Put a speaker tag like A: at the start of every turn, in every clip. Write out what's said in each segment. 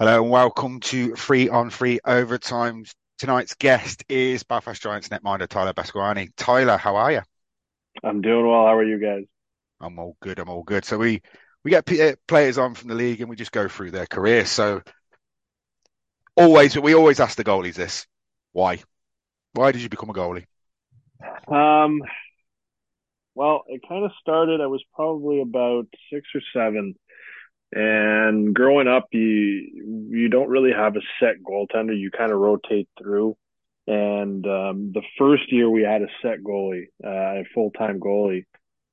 A: Hello and welcome to Free on Free Overtime. Tonight's guest is Belfast Giants netminder Tyler Beskorowany. Tyler, how are you?
B: I'm doing well. How are you guys?
A: I'm all good. I'm all good. So we we get p- uh, players on from the league and we just go through their career. So always we always ask the goalies this: why? Why did you become a goalie?
B: Um, well, it kind of started. I was probably about six or seven and growing up, you you don't really have a set goaltender. You kind of rotate through. And um, the first year we had a set goalie, uh, a full time goalie.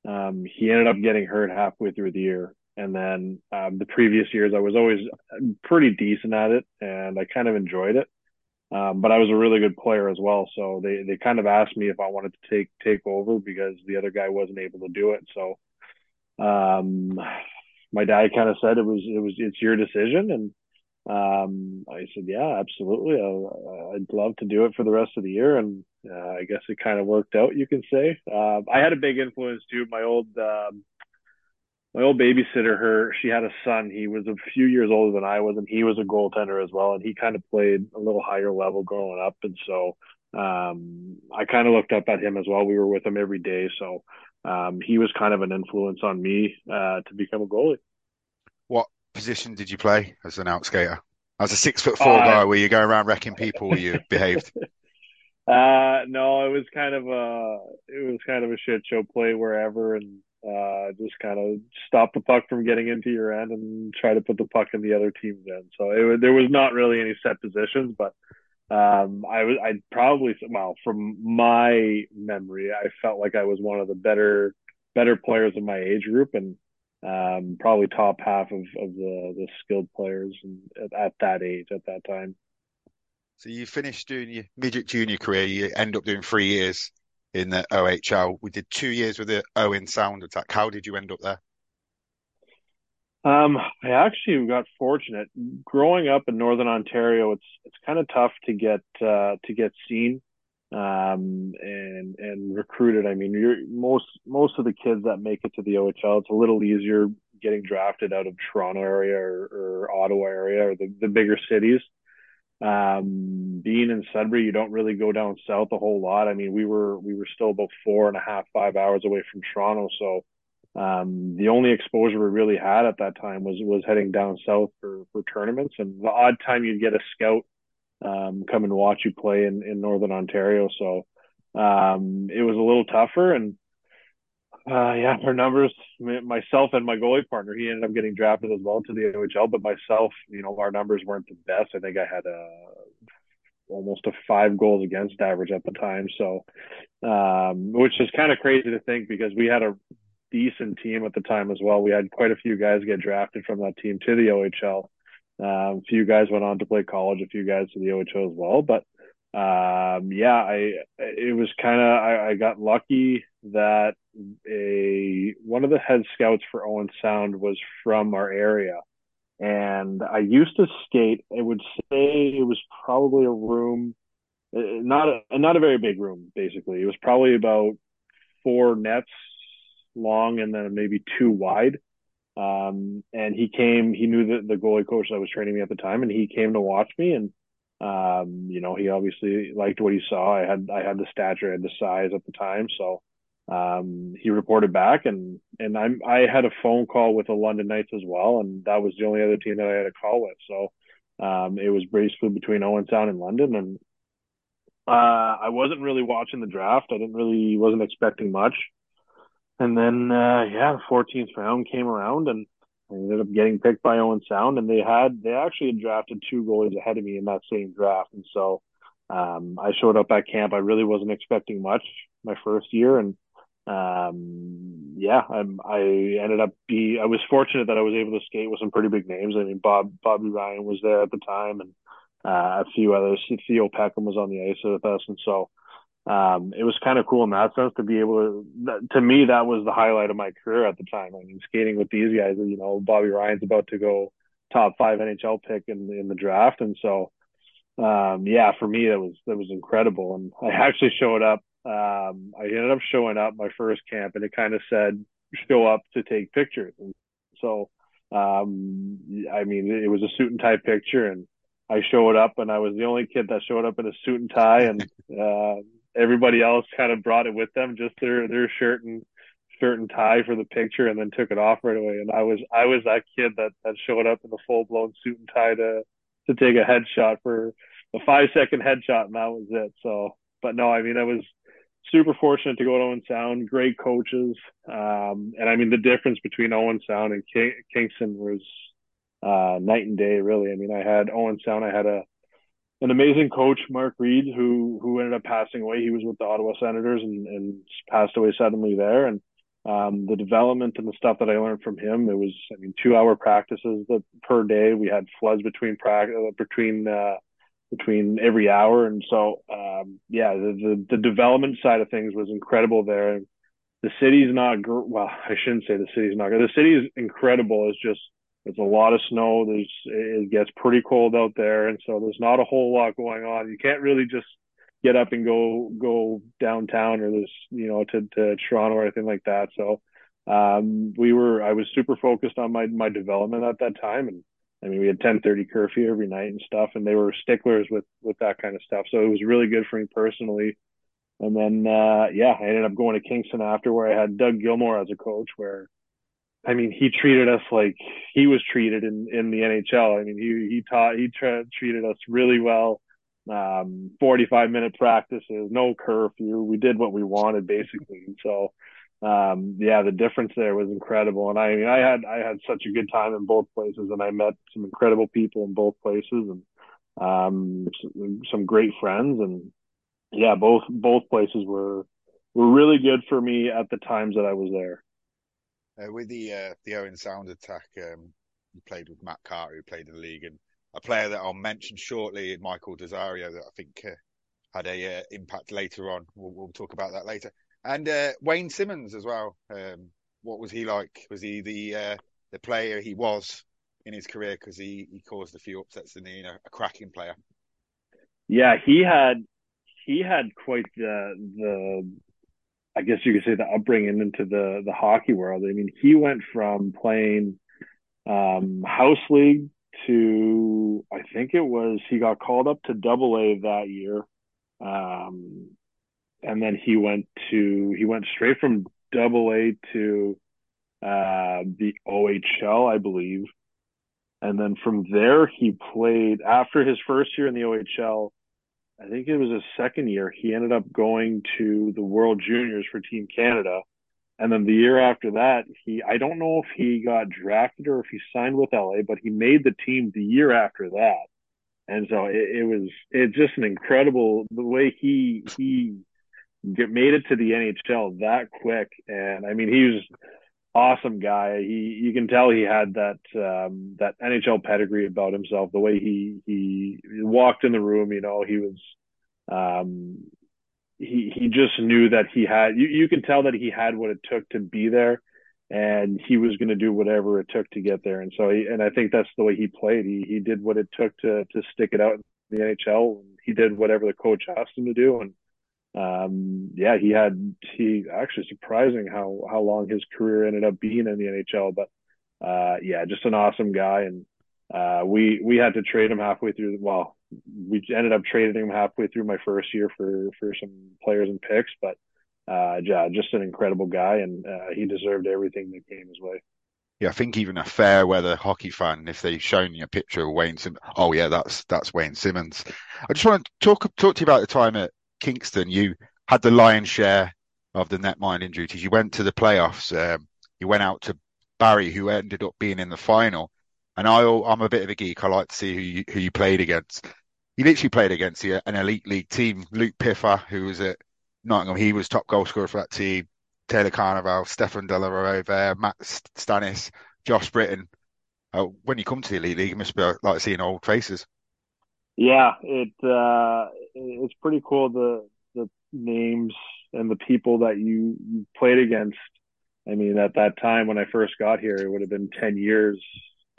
B: Um, he ended up getting hurt halfway through the year. And then um, the previous years, I was always pretty decent at it, and I kind of enjoyed it. Um, but I was a really good player as well, so they they kind of asked me if I wanted to take take over because the other guy wasn't able to do it. So um, my dad kind of said it was it was it's your decision, and um, I said yeah, absolutely. i would love to do it for the rest of the year, and uh, I guess it kind of worked out. You can say uh, I had a big influence too. My old um, my old babysitter, her she had a son. He was a few years older than I was, and he was a goaltender as well. And he kind of played a little higher level growing up, and so um, I kind of looked up at him as well. We were with him every day, so um, he was kind of an influence on me uh, to become a goalie.
A: What position did you play as an outskater? As a six foot four uh, guy, were you going around wrecking people? Were you behaved?
B: Uh, no, it was kind of a it was kind of a shit show. Play wherever and uh, just kind of stop the puck from getting into your end and try to put the puck in the other team's end. So it, there was not really any set positions, but um, I was, I probably, well, from my memory, I felt like I was one of the better, better players in my age group and, um, probably top half of, of the, the skilled players at, at that age, at that time.
A: So you finished doing your midget junior career. You end up doing three years in the OHL. We did two years with the Owen Sound Attack. How did you end up there?
B: Um, I actually got fortunate. Growing up in Northern Ontario, it's it's kind of tough to get uh, to get seen um, and and recruited. I mean, you're, most most of the kids that make it to the OHL, it's a little easier getting drafted out of Toronto area or, or Ottawa area or the, the bigger cities. Um, being in Sudbury, you don't really go down south a whole lot. I mean, we were we were still about four and a half, five hours away from Toronto, so um, the only exposure we really had at that time was was heading down south for for tournaments, and the odd time you'd get a scout um, come and watch you play in in northern Ontario. So um, it was a little tougher, and uh, yeah, our numbers, myself and my goalie partner, he ended up getting drafted as well to the OHL. But myself, you know, our numbers weren't the best. I think I had a almost a five goals against average at the time. So, um, which is kind of crazy to think because we had a decent team at the time as well. We had quite a few guys get drafted from that team to the OHL. Um, a few guys went on to play college, a few guys to the OHL as well. But um, yeah, I it was kind of I, I, got lucky that a one of the head scouts for Owen Sound was from our area, and I used to skate. I would say it was probably a room, uh, not a not a very big room. Basically, it was probably about four nets long and then maybe two wide. Um, and he came, he knew that the goalie coach that was training me at the time, and he came to watch me. And, um, you know, he obviously liked what he saw. I had, I had the stature, I had the size at the time. So, um, he reported back and, and I'm, I had a phone call with the London Knights as well. And that was the only other team that I had a call with. So, um, it was basically between Owen Sound and London. And, uh, I wasn't really watching the draft. I didn't really, wasn't expecting much. And then, uh, yeah, the 14th round came around and I ended up getting picked by Owen Sound. And they had, they actually had drafted two goalies ahead of me in that same draft. And so, um, I showed up at camp. I really wasn't expecting much my first year. And, um, yeah, I'm, I ended up be, I was fortunate that I was able to skate with some pretty big names. I mean, Bob, Bobby Ryan was there at the time and, uh, a few others. Theo Peckham was on the ice with us. And so, um, it was kind of cool in that sense to be able to, to me, that was the highlight of my career at the time. I mean, skating with these guys, you know, Bobby Ryan's about to go top five NHL pick in in the draft, and so um, yeah, for me that was that was incredible, and I actually showed up. Um, I ended up showing up my first camp, and it kind of said show up to take pictures, and so um, I mean it was a suit and tie picture, and I showed up, and I was the only kid that showed up in a suit and tie, and uh, everybody else kind of brought it with them, just their their shirt and shirt and tie for the picture, and then took it off right away. And I was I was that kid that that showed up in the full blown suit and tie to to take a headshot for a five second headshot, and that was it. So, but no, I mean I was super fortunate to go to Owen Sound, great coaches, um, and I mean the difference between Owen Sound and King, Kingston was uh, night and day, really. I mean I had Owen Sound, I had a an amazing coach, Mark Reed, who who ended up passing away. He was with the Ottawa Senators and, and passed away suddenly there. And um, the development and the stuff that I learned from him, it was, I mean, two hour practices that per day. We had floods between practice uh, between uh, between every hour, and so um, yeah, the, the, the development side of things was incredible there. The city's not well. I shouldn't say the city's not good. The city is incredible. It's just it's a lot of snow. There's it gets pretty cold out there, and so there's not a whole lot going on. You can't really just get up and go go downtown or this you know to to Toronto or anything like that. So um, we were I was super focused on my my development at that time, and I mean we had 10:30 curfew every night and stuff, and they were sticklers with with that kind of stuff. So it was really good for me personally. And then uh, yeah, I ended up going to Kingston after where I had Doug Gilmour as a coach, where I mean, he treated us like he was treated in, in the NHL. I mean, he, he taught, he tra- treated us really well um, 45 minute practices, no curfew. We did what we wanted basically. So, um, yeah, the difference there was incredible. And I mean, I had, I had such a good time in both places and I met some incredible people in both places and, um, some great friends. And yeah, both, both places were, were really good for me at the times that I was there.
A: Uh, with the uh, the Owen Sound attack, um, you played with Matt Carter, who played in the league, and a player that I'll mention shortly, Michael D'Orazio, that I think uh, had a uh, impact later on. We'll, we'll, talk about that later. And uh, Wayne Simmonds as well. Um, what was he like? Was he the uh, the player he was in his career? Because he, he caused a few upsets and you know a cracking player.
B: Yeah, he had he had quite the the I guess you could say the upbringing into the the hockey world. I mean, he went from playing um, house league to I think it was he got called up to Double A that year, um, and then he went to he went straight from Double A to uh, the OHL, I believe, and then from there he played after his first year in the OHL. I think it was his second year. He ended up going to the World Juniors for Team Canada and then the year after that, he I don't know if he got drafted or if he signed with LA, but he made the team the year after that. And so it, it was it's just an incredible the way he he get, made it to the NHL that quick. And I mean, he was awesome guy. He you can tell he had that um, that NHL pedigree about himself. The way he he walked in the room, you know, he was um, he he just knew that he had you, you can tell that he had what it took to be there and he was going to do whatever it took to get there and so he, and I think that's the way he played he he did what it took to to stick it out in the NHL and he did whatever the coach asked him to do and um yeah he had he actually surprising how how long his career ended up being in the NHL but uh yeah just an awesome guy and uh we we had to trade him halfway through well we ended up trading him halfway through my first year for for some players and picks, but uh, yeah, just an incredible guy, and uh, he deserved everything that came his way.
A: Yeah, I think even a fair weather hockey fan, if they've shown you a picture of Wayne Simmonds, oh yeah, that's that's Wayne Simmonds. I just want to talk talk to you about the time at Kingston. You had the lion's share of the netminding duties. You went to the playoffs. Um, you went out to Barrie, who ended up being in the final. And I, I'm a bit of a geek. I like to see who you, who you played against. You literally played against the, an elite league team. Luke Pither, who was at Nottingham, he was top goal scorer for that team. Taylor Carnevale, Stefan De Matt Stannis, Josh Britton. Uh, when you come to the elite league, you must be like seeing old faces.
B: Yeah, it uh, it's pretty cool the the names and the people that you, you played against. I mean, at that time when I first got here, it would have been ten years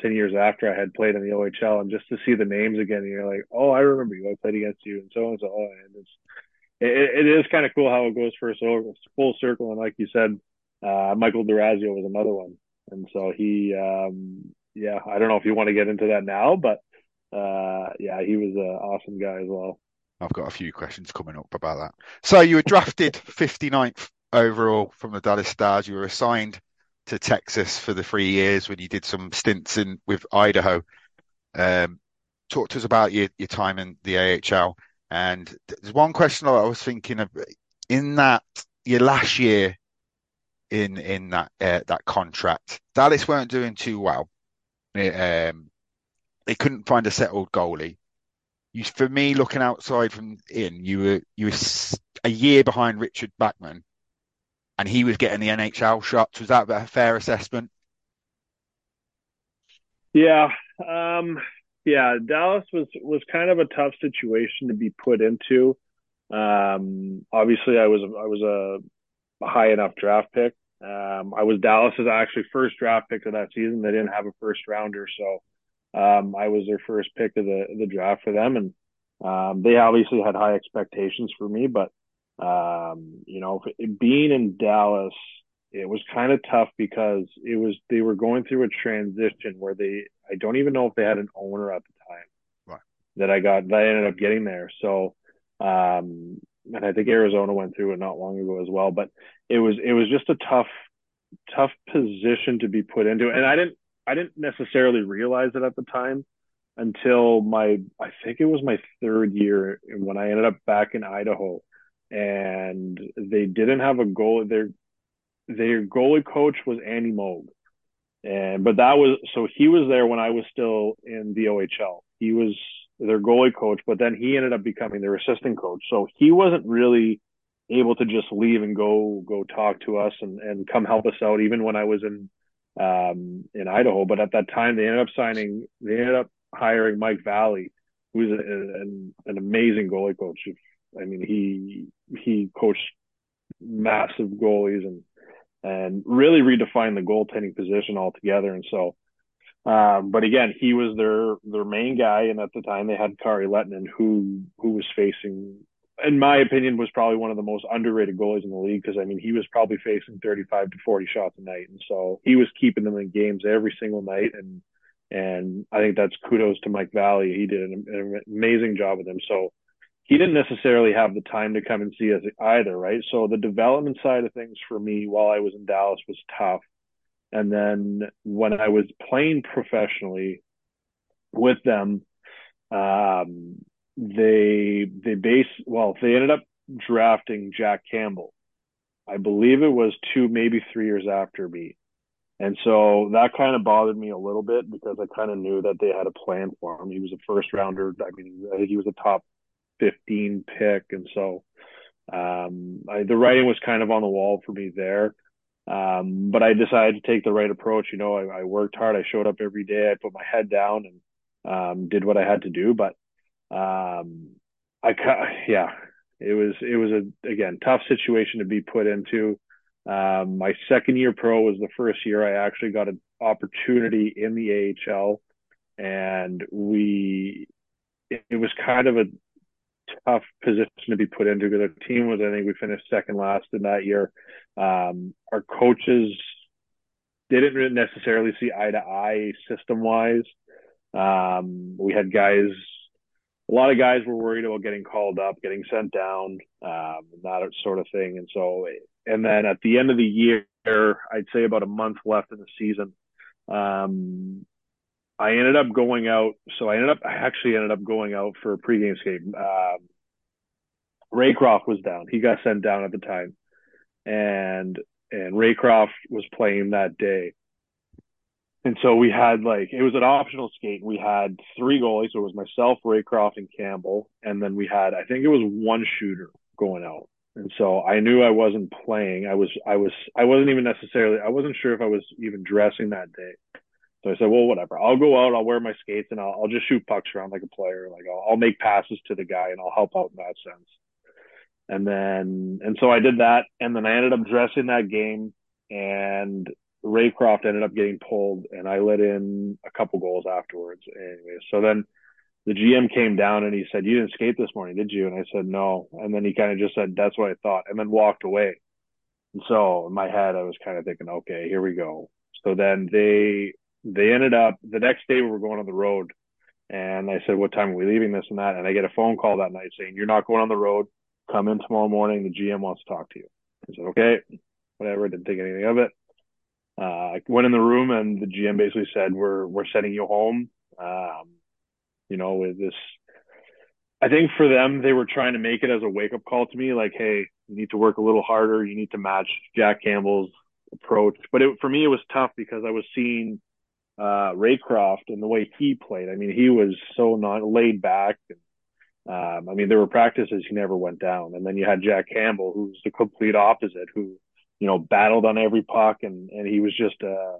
B: 10 years after I had played in the OHL and just to see the names again, you're like, oh, I remember you. I played against you and so on and so. And it's, it, it is kind of cool how it goes for a full circle. And like you said, uh, Michael D'Orazio was another one. And so he, um, yeah, I don't know if you want to get into that now, but uh, yeah, he was an awesome guy as well.
A: I've got a few questions coming up about that. So you were drafted 59th overall from the Dallas Stars. You were assigned to Texas for the three years when you did some stints in with Idaho. Um, talk to us about your, your time in the AHL. And there's one question I was thinking of in that your last year in in that uh, that contract. Dallas weren't doing too well. Um, they couldn't find a settled goalie. You, for me, looking outside from in, you were you were a year behind Richard Bachman, and he was getting the NHL shots. Was that a fair assessment?
B: Yeah, um, yeah. Dallas was was kind of a tough situation to be put into. Um, obviously, I was I was a, high enough draft pick. Um, I was Dallas's actually first draft pick of that season. They didn't have a first rounder, so um, I was their first pick of the the draft for them, and um, they obviously had high expectations for me. But um, you know, being in Dallas, it was kind of tough because it was they were going through a transition where they I don't even know if they had an owner at the time
A: right.
B: that I got that I ended up getting there. So um, and I think Arizona went through it not long ago as well. But it was it was just a tough tough position to be put into, and I didn't I didn't necessarily realize it at the time until my I think it was my third year when I ended up back in Idaho, and they didn't have a goal. Their their goalie coach was Andy Moog, and but that was so he was there when I was still in the OHL. He was their goalie coach, but then he ended up becoming their assistant coach. So he wasn't really able to just leave and go go talk to us and, and come help us out even when I was in um, in Idaho. But at that time they ended up signing they ended up hiring Mike Valley, who's a, an, an amazing goalie coach. I mean he he coached massive goalies and and really redefined the goaltending position altogether. And so um, but again, he was their their main guy, and at the time they had Kari Lehtonen, who who was facing, in my opinion, was probably one of the most underrated goalies in the league because I mean he was probably facing 35 to 40 shots a night, and so he was keeping them in games every single night, and and I think that's kudos to Mike Valley. He did an, an amazing job with him. So he didn't necessarily have the time to come and see us either, right? So the development side of things for me while I was in Dallas was tough. And then when I was playing professionally with them, um, they they base well they ended up drafting Jack Campbell. I believe it was two maybe three years after me. And so that kind of bothered me a little bit because I kind of knew that they had a plan for him. He was a first rounder. I mean, I think he was a top 15 pick. And so um, I, the writing was kind of on the wall for me there. Um, but I decided to take the right approach. You know, I, I, worked hard. I showed up every day. I put my head down and um, did what I had to do. But um, I, yeah, it was it was a again tough situation to be put into. Um, my second year pro was the first year I actually got an opportunity in the AHL, and we it, it was kind of a tough position to be put into because our team was, I think we finished second last in that year. Um, our coaches didn't necessarily see eye to eye system wise. Um, we had guys, a lot of guys were worried about getting called up, getting sent down, um, that sort of thing. And so, and then at the end of the year, I'd say about a month left in the season, um, I ended up going out. So I ended up, I actually ended up going out for a pregame skate. Um, Raycroft was down. He got sent down at the time, and and Raycroft was playing that day. And so we had like it was an optional skate. We had three goalies. So it was myself, Raycroft, and Campbell, and then we had I think it was one shooter going out. And so I knew I wasn't playing. I was I was I wasn't even necessarily I wasn't sure if I was even dressing that day. So I said, well, whatever. I'll go out. I'll wear my skates and I'll, I'll just shoot pucks around like a player. Like I'll, I'll make passes to the guy and I'll help out in that sense. And then, and so I did that. And then I ended up dressing that game and Raycroft ended up getting pulled, and I let in a couple goals afterwards. Anyway, so then the GM came down and he said, "You didn't skate this morning, did you?" And I said, "No." And then he kind of just said, "That's what I thought," and then walked away. And so in my head, I was kind of thinking, "Okay, here we go." So then they they ended up the next day we were going on the road, and I said, "What time are we leaving?" This and that, and I get a phone call that night saying, "You're not going on the road. Come in tomorrow morning. The GM wants to talk to you." I said, "Okay, whatever." Didn't think anything of it. Uh, I went in the room and the GM basically said, "We're we're sending you home." Um, you know, with this, I think for them they were trying to make it as a wake up call to me, like, "Hey, you need to work a little harder. You need to match Jack Campbell's approach." But it, for me, it was tough because I was seeing uh, Raycroft and the way he played. I mean, he was so not laid back. And, um, I mean, there were practices he never went down, and then you had Jack Campbell, who's the complete opposite, who you know, battled on every puck and, and he was just, uh,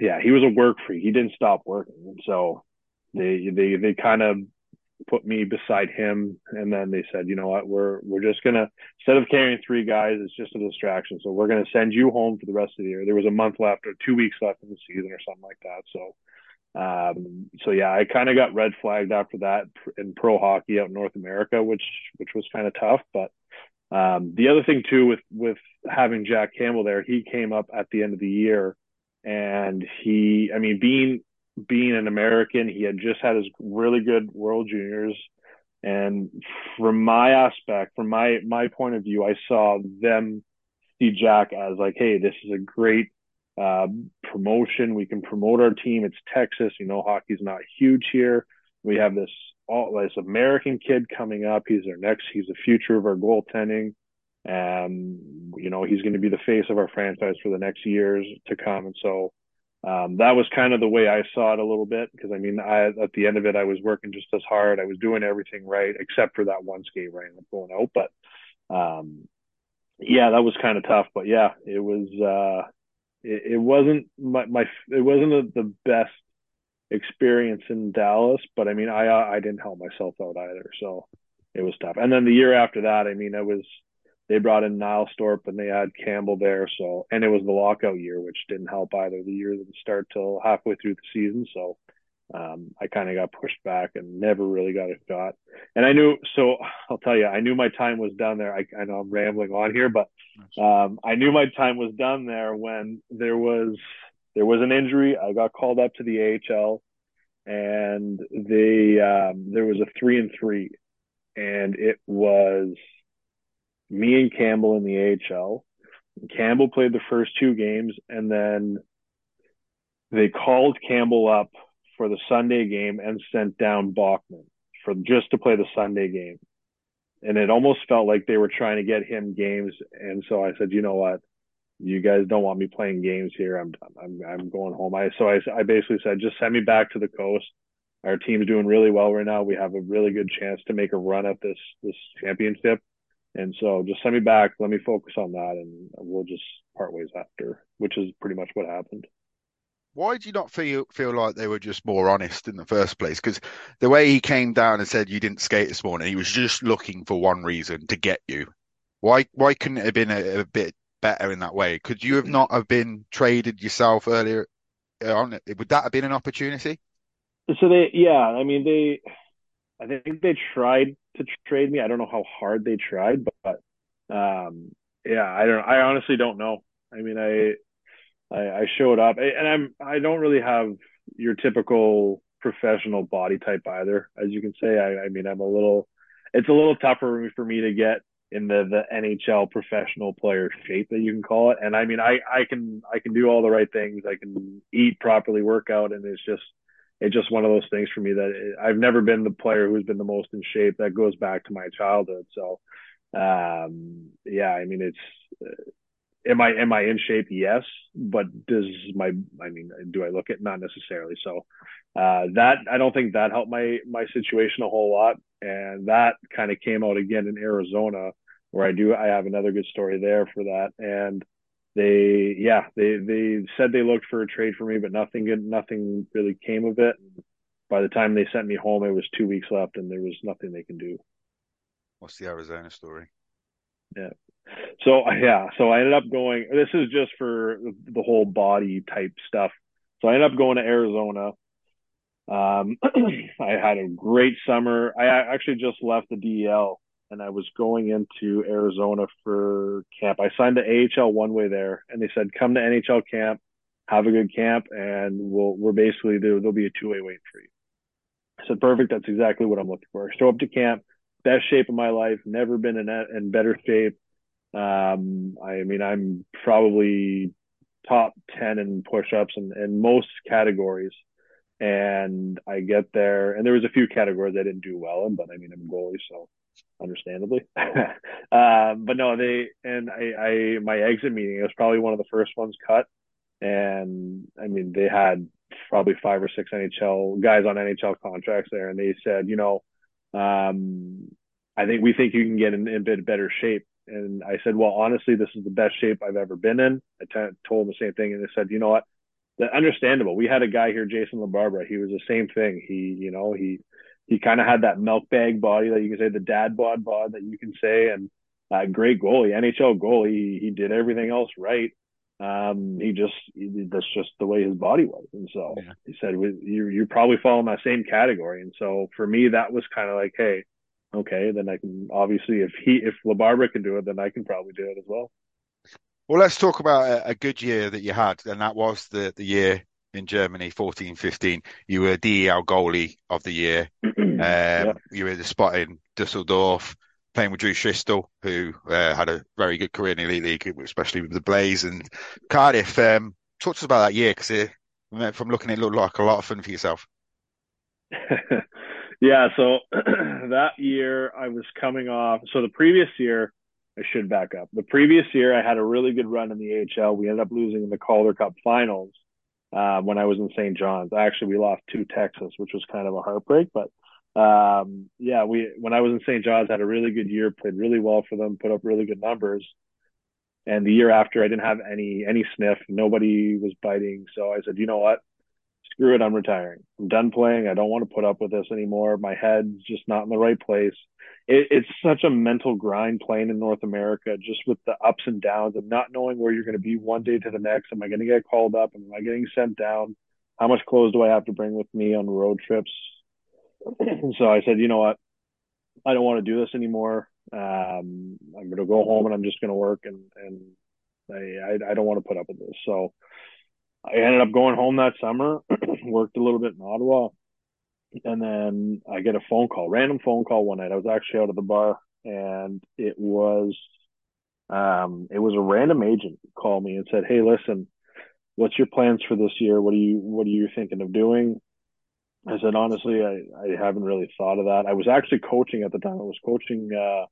B: yeah, he was a work freak. He didn't stop working. And so they, they, they kind of put me beside him. And then they said, you know what, we're, we're just to, instead of carrying three guys, it's just a distraction. So we're to send you home for the rest of the year. There was a month left or two weeks left in the season or something like that. So, um, so yeah, I kind of got red flagged after that in pro hockey out in North America, which, which was kind of tough, but, um, the other thing too with with having Jack Campbell there, he came up at the end of the year, and he, I mean, being being an American, he had just had his really good World Juniors, and from my aspect, from my my point of view, I saw them see Jack as like, hey, this is a great uh, promotion. We can promote our team. It's Texas, you know, hockey's not huge here. We have this all this American kid coming up. He's our next. He's the future of our goaltending. Um, you know, he's going to be the face of our franchise for the next years to come. And so um, that was kind of the way I saw it a little bit because I mean, I at the end of it, I was working just as hard. I was doing everything right except for that one skate right and going out. But um, yeah, that was kind of tough. But yeah, it was. Uh, it, it wasn't my, my it wasn't the best experience in Dallas, but I mean, I I didn't help myself out either, so it was tough. And then the year after that, I mean, it was they brought in Nilstorp and they had Campbell there, so and it was the lockout year, which didn't help either. The year didn't start till halfway through the season, so um, I kind of got pushed back and never really got a shot. And I knew, so I'll tell you, I knew my time was done there. I, I know I'm rambling on here, but um, I knew my time was done there when there was there was an injury. I got called up to the AHL, and they um, there was a three and three, and it was me and Campbell in the AHL. Campbell played the first two games, and then they called Campbell up for the Sunday game and sent down Bachman for just to play the Sunday game. And it almost felt like they were trying to get him games. And so I said, you know what? You guys don't want me playing games here. I'm I'm I'm going home. I so I I basically said just send me back to the coast. Our team's doing really well right now. We have a really good chance to make a run at this this championship. And so just send me back. Let me focus on that, and we'll just part ways after, which is pretty much what happened.
A: Why do you not feel feel like they were just more honest in the first place? Because the way he came down and said you didn't skate this morning, he was just looking for one reason to get you. Why why couldn't it have been a, a bit better in that way. Could you have not have been traded yourself earlier on? Would that have been an opportunity?
B: So they, yeah, I mean they, I think they tried to trade me. I don't know how hard they tried, but um, yeah, I don't. I honestly don't know. I mean, I, I, I showed up, and I'm. I don't really have your typical professional body type either, as you can say. I, I mean, I'm a little. It's a little tougher for me to get in the the NHL professional player shape that you can call it. And I mean, I I can I can do all the right things. I can eat properly, work out, and it's just it's just one of those things for me that it, I've never been the player who's been the most in shape. That goes back to my childhood. So, um, yeah, I mean, it's. Am I am I in shape? Yes, but does my I mean, do I look it? Not necessarily. So uh, that I don't think that helped my my situation a whole lot and that kind of came out again in Arizona, where I do I have another good story there for that. And they, yeah, they they said they looked for a trade for me, but nothing good, nothing really came of it. By the time they sent me home, it was two weeks left, and there was nothing they can do.
A: What's the Arizona story?
B: Yeah. So yeah, so I ended up going. This is just for the whole body type stuff. So I ended up going to Arizona. Um, I had a great summer. I actually just left the DEL and I was going into Arizona for camp. I signed the AHL one way there, and they said come to NHL camp, have a good camp, and we'll we're basically there. There'll be a two way wait for you. I said perfect. That's exactly what I'm looking for. I Show up to camp, best shape of my life. Never been in in better shape. Um, I mean, I'm probably top ten in push-ups and in most categories. And I get there, and there was a few categories I didn't do well in, but I mean, I'm a goalie, so understandably. um, but no, they and I, I my exit meeting it was probably one of the first ones cut, and I mean they had probably five or six NHL guys on NHL contracts there, and they said, you know, um, I think we think you can get in, in a bit better shape. And I said, well, honestly, this is the best shape I've ever been in. I t- told them the same thing, and they said, you know what? That understandable. We had a guy here, Jason LaBarbera. He was the same thing. He, you know, he he kind of had that milk bag body that you can say the dad bod bod that you can say and uh, great goalie nhl goalie he, he did everything else right um, he just he, that's just the way his body was and so yeah. he said you you probably fall in that same category and so for me that was kind of like hey okay then i can obviously if he if LaBarbera can do it then i can probably do it as well
A: well let's talk about a, a good year that you had and that was the the year in Germany, 14, 15. You were DEL goalie of the year. Um, yeah. You were the spot in Dusseldorf, playing with Drew Schiestel, who uh, had a very good career in the Elite League, especially with the Blaze and Cardiff. Um, talk to us about that year, because from looking, it looked like a lot of fun for yourself.
B: yeah, so that year I was coming off. So the previous year, I should back up. The previous year, I had a really good run in the AHL. We ended up losing in the Calder Cup finals uh, when I was in St. John's. Actually, we lost to Texas, which was kind of a heartbreak. But um, yeah, we when I was in St. John's, had a really good year, played really well for them, put up really good numbers. And the year after, I didn't have any any sniff. Nobody was biting, so I said, you know what? Screw it, I'm retiring. I'm done playing. I don't want to put up with this anymore. My head's just not in the right place it, it's such a mental grind playing in North America, just with the ups and downs of not knowing where you're going to be one day to the next. Am I going to get called up? Am I getting sent down? How much clothes do I have to bring with me on road trips? and so I said, you know what? I don't want to do this anymore. Um, I'm going to go home and I'm just going to work and, and I, I, I don't want to put up with this. So I ended up going home that summer, worked a little bit in Ottawa, and then I get a phone call, random phone call one night. I was actually out of the bar, and it was, um, it was a random agent called me and said, "Hey, listen, what's your plans for this year? What are you What are you thinking of doing?" I said, honestly, I, I haven't really thought of that. I was actually coaching at the time. I was coaching, uh,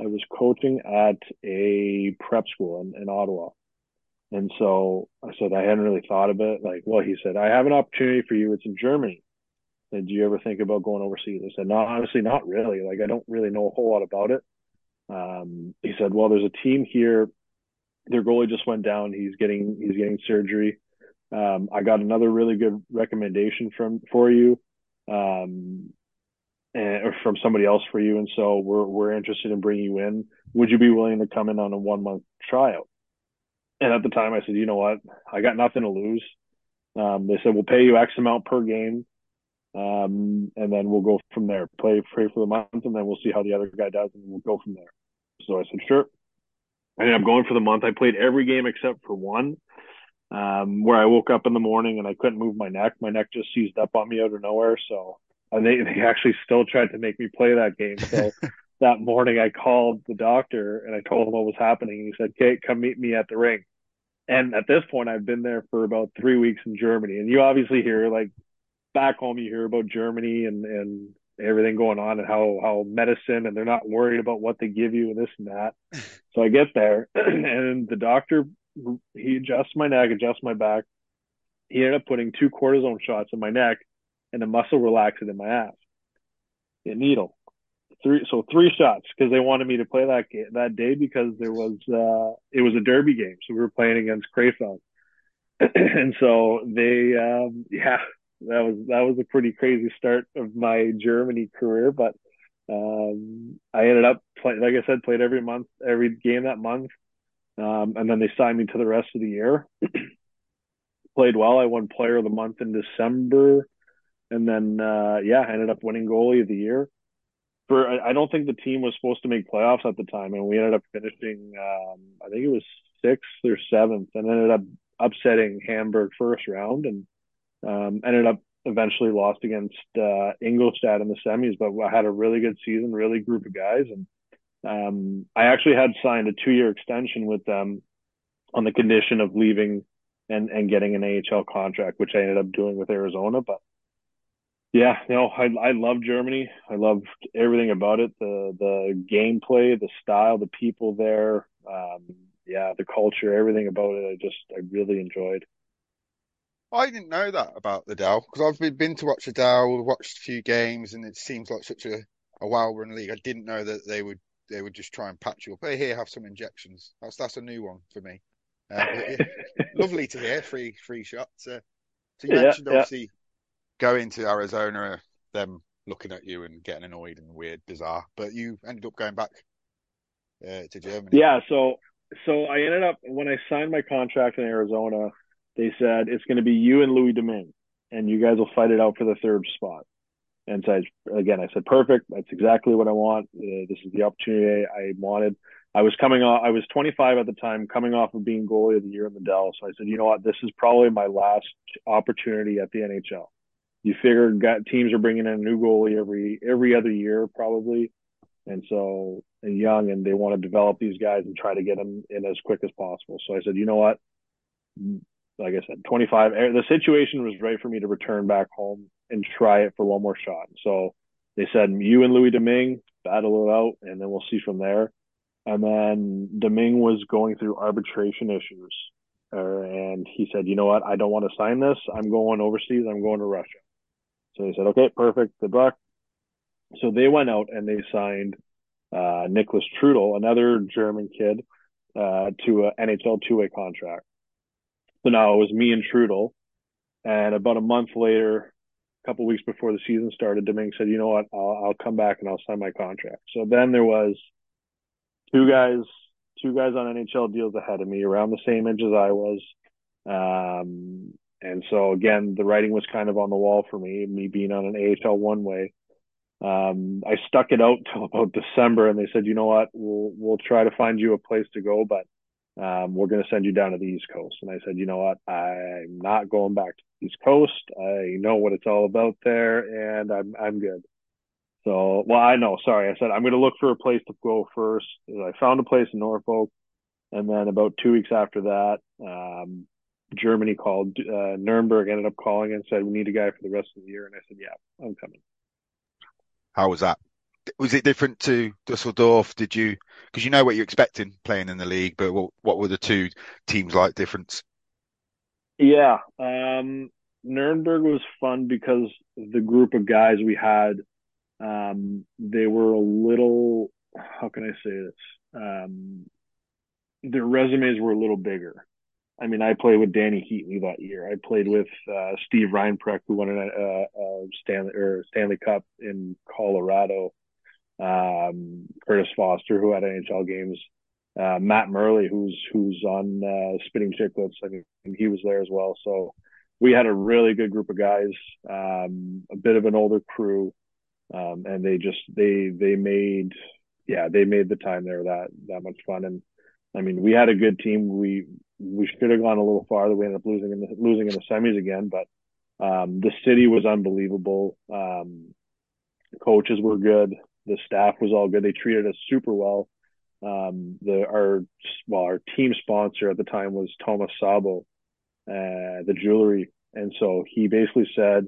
B: I was coaching at a prep school in, in Ottawa. And so I said, I hadn't really thought of it. Like, well, he said, I have an opportunity for you. It's in Germany said, "Do you ever think about going overseas?" I said, "No, honestly, not really. Like, I don't really know a whole lot about it." Um, he said, "Well, there's a team here. Their goalie just went down. He's getting he's getting surgery. Um, I got another really good recommendation from for you, um, and, or from somebody else for you, and so we're we're interested in bringing you in. Would you be willing to come in on a one month tryout?" And at the time, I said, "You know what? I got nothing to lose." Um, they said, "We'll pay you X amount per game." Um, and then we'll go from there. Play pray for the month, and then we'll see how the other guy does, and we'll go from there. So I said, sure. And I ended up going for the month. I played every game except for one, um, where I woke up in the morning and I couldn't move my neck. My neck just seized up on me out of nowhere. So and they they actually still tried to make me play that game. So that morning I called the doctor and I told him what was happening, and he said, "Kate, come meet me at the ring." And at this point, I've been there for about three weeks in Germany, and you obviously hear like back home you hear about Germany and and everything going on and how how medicine and they're not worried about what they give you and this and that. So I get there and the doctor he adjusts my neck, adjusts my back. He ended up putting two cortisone shots in my neck and a muscle relaxant in my ass. A needle. Three so three shots because they wanted me to play that game that day because there was uh it was a derby game. So we were playing against Krefeld. and so they um yeah that was that was a pretty crazy start of my Germany career. But Um, I ended up play, like I said, played every month, every game that month, um, and then they signed me to the rest of the year. played well. I won Player of the Month in December, and then uh, yeah, I ended up winning Goalie of the Year. For I don't think the team was supposed to make playoffs at the time, and we ended up finishing. Um, I think it was sixth or seventh, and ended up upsetting Hamburg first round, and um, ended up eventually lost against uh, Ingolstadt in the semis. But I had a really good season, really group of guys, and um, I actually had signed a two-year extension with them on the condition of leaving and and getting an AHL contract, which I ended up doing with Arizona. But yeah, no, I I love Germany. I loved everything about it. The the gameplay, the style, the people there. Um, yeah, the culture, everything about it. I just I really enjoyed.
A: I didn't know that about the DEL because I've been, been to watch the DEL, watched a few games, and it seems like such a, a well-run league. I didn't know that they would they would just try and patch you up. Hey, here, have some injections. That's that's a new one for me. Uh, lovely to hear. Free free shots. Uh, so you yeah, mentioned obviously yeah. Going to Arizona, them looking at you and getting annoyed and weird, bizarre, but you ended up going back uh, to Germany.
B: Yeah. So so I ended up when I signed my contract in Arizona, they said it's going to be you and Louis Domingue, and you guys will fight it out for the third spot. And so I, again, I said, perfect. That's exactly what I want. Uh, this is the opportunity I wanted. I was coming off, I was 25 at the time, coming off of being goalie of the year in the DEL. So I said, you know what, this is probably my last opportunity at the NHL. You figure got, teams are bringing in a new goalie every every other year probably, and so and young, and they want to develop these guys and try to get them in as quick as possible. So I said, you know what, like I said, 25. Eh, the situation was right for me to return back home and try it for one more shot. So they said, you and Louis Domingue battle it out, and then we'll see from there. And then Domingue was going through arbitration issues. Uh, and he said, you know what? I don't want to sign this. I'm going overseas. I'm going to Russia. So they said, okay, perfect. Good luck. So they went out and they signed uh, Niklas Treutle, another German kid, uh, to an NHL two way contract. So now it was me and Trudel. And about a month later, a couple weeks before the season started, Domingue said, you know what? I'll, I'll come back and I'll sign my contract. So then there was two guys, two guys on NHL deals ahead of me, around the same age as I was. Um, and so again, the writing was kind of on the wall for me, me being on an AHL one way. Um, I stuck it out till about December, and they said, you know what, we'll we'll try to find you a place to go, but um, we're going to send you down to the East Coast. And I said, you know what, I'm not going back to the East Coast. I know what it's all about there, and I'm I'm good. So, well, I know. Sorry, I said I'm going to look for a place to go first. I found a place in Norfolk, and then about two weeks after that, um, Germany called. Uh, Nuremberg ended up calling and said we need a guy for the rest of the year, and I said, yeah, I'm coming.
A: How was that? Was it different to Dusseldorf? Did you because you know what you're expecting playing in the league, but what, what were the two teams like difference?
B: Yeah, um, Nuremberg was fun because the group of guys we had um, they were a little, how can I say this? Um, their resumes were a little bigger. I mean, I played with Dany Heatley that year. I played with uh, Steve Reinprecht, who won a, a, a Stanley or Stanley Cup in Colorado. Um, Curtis Foster, who had NHL games. Uh, Matt Murley, who's who's on uh, Spitting Chicklets. I mean, he was there as well. So we had a really good group of guys. Um, a bit of an older crew um, and they just they they made yeah they made the time there that that much fun and I mean we had a good team we we should have gone a little farther. We ended up losing in the losing in the semis again but um, the city was unbelievable. Um, coaches were good. The staff was all good. They treated us super well. Um, the our well our team sponsor at the time was Thomas Sabo uh, the jewelry. And so he basically said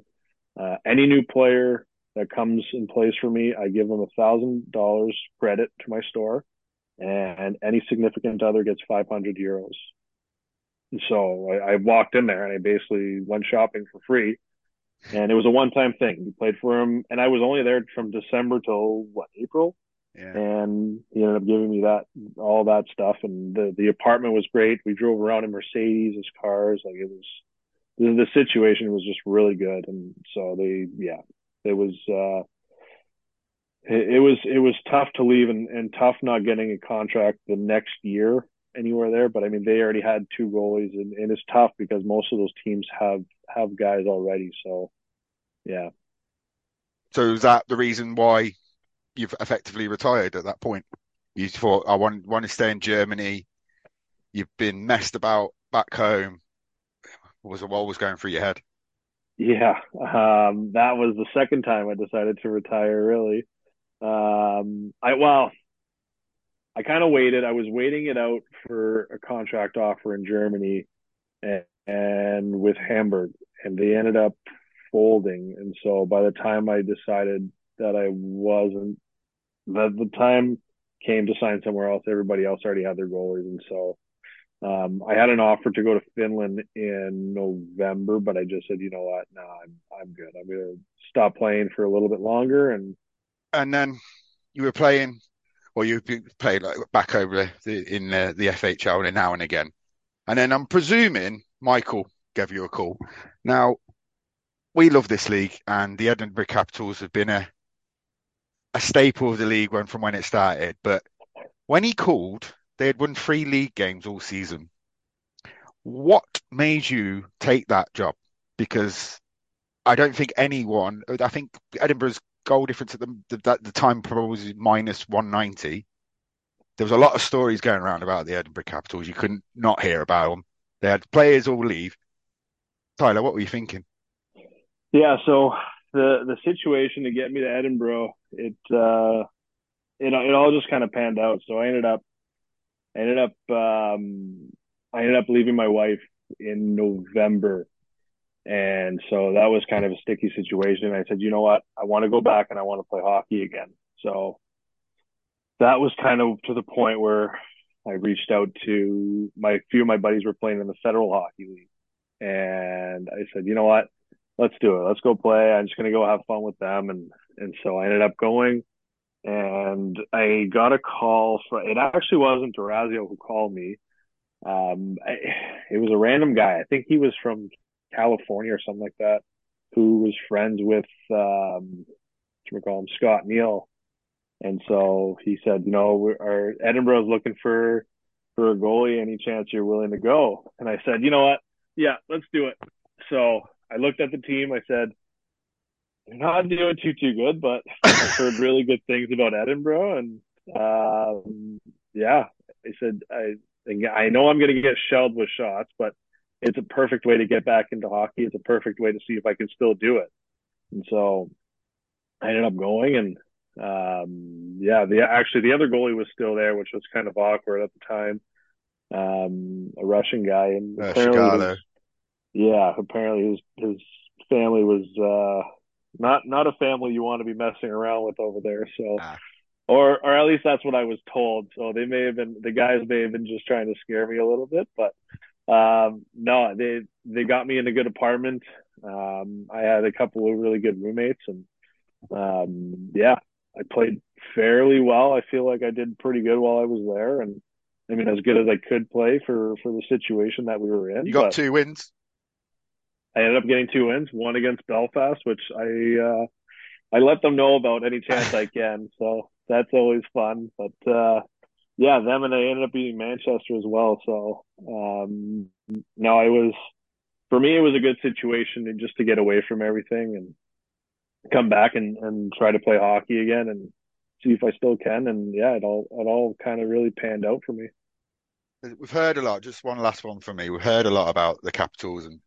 B: uh, any new player that comes in place for me, I give them a thousand dollars credit to my store, and any significant other gets 500 euros. So I, I, walked in there and I basically went shopping for free, and it was a one-time thing. We played for him, and I was only there from December till what April, yeah. and he ended up giving me that all that stuff, and the the apartment was great. We drove around in Mercedes, his cars, like it was. The, the situation was just really good, and so they, yeah, it was uh, it, it was it was tough to leave and, and tough not getting a contract the next year anywhere there. But I mean, they already had two goalies, and, and it's tough because most of those teams have have guys already. So, yeah.
A: So is that the reason why you've effectively retired at that point? You thought I want want to stay in Germany. You've been messed about back home. What was what was going through your head?
B: Yeah, um, that was the second time I decided to retire. Really, um, I well, I kind of waited. I was waiting it out for a contract offer in Germany and, and with Hamburg, and they ended up folding. And so by the time I decided that I wasn't, that the time came to sign somewhere else, everybody else already had their goalies. And so um, I had an offer to go to Finland in November, but I just said, you know what, no, I'm I'm good. I'm gonna stop playing for a little bit longer. And
A: and then you were playing or you played like back over the, in the, the FHL now and again. And then I'm presuming Michael gave you a call. Now, we love this league, and the Edinburgh Capitals have been a a staple of the league when from when it started. But when he called, they had won three league games all season. What made you take that job? Because I don't think anyone. I think Edinburgh's goal difference at the, the, the time probably was minus 190. There was a lot of stories going around about the Edinburgh Capitals. You couldn't not hear about them. They had players all leave. Tyler, what were you thinking?
B: Yeah, so the the situation to get me to Edinburgh, it uh, it it all just kind of panned out. So I ended up, I ended up, um, I ended up leaving my wife in November and so that was kind of a sticky situation. I said, you know what? I want to go back and I want to play hockey again. So that was kind of to the point where I reached out to my few of my buddies were playing in the federal hockey league. And I said, you know what? Let's do it. Let's go play. I'm just going to go have fun with them. And, and so I ended up going and I got a call from, it actually wasn't D'Orazio who called me. Um, I, it was a random guy. I think he was from California or something like that, who was friends with um, we call him Scott Neal, and so he said, you know, our Edinburgh is looking for for a goalie. Any chance you're willing to go? And I said, you know what? Yeah, let's do it. So I looked at the team. I said, they're not doing too too good, but I've heard really good things about Edinburgh, and um, yeah, I said I I know I'm going to get shelled with shots, but it's a perfect way to get back into hockey. It's a perfect way to see if I can still do it. And so I ended up going and um, yeah, the actually the other goalie was still there, which was kind of awkward at the time. Um, a Russian guy and
A: uh, apparently
B: his, yeah, apparently his his family was uh, not not a family you want to be messing around with over there. So ah. or or at least that's what I was told. So they may have been the guys may have been just trying to scare me a little bit, but um, no, they they got me in a good apartment. Um, I had a couple of really good roommates, and um, yeah, I played fairly well. I feel like I did pretty good while I was there, and I mean as good as I could play for for the situation that we were in.
A: You got two wins.
B: I ended up getting two wins, one against Belfast, which I uh, I let them know about any chance I can. So that's always fun. But uh, yeah, them and I ended up beating Manchester as well. So um, no, it was for me. It was a good situation to just to get away from everything and come back and, and try to play hockey again and see if I still can. And yeah, it all it all kind of really panned out for me.
A: We've heard a lot. Just one last one for me. We've heard a lot about the Capitals and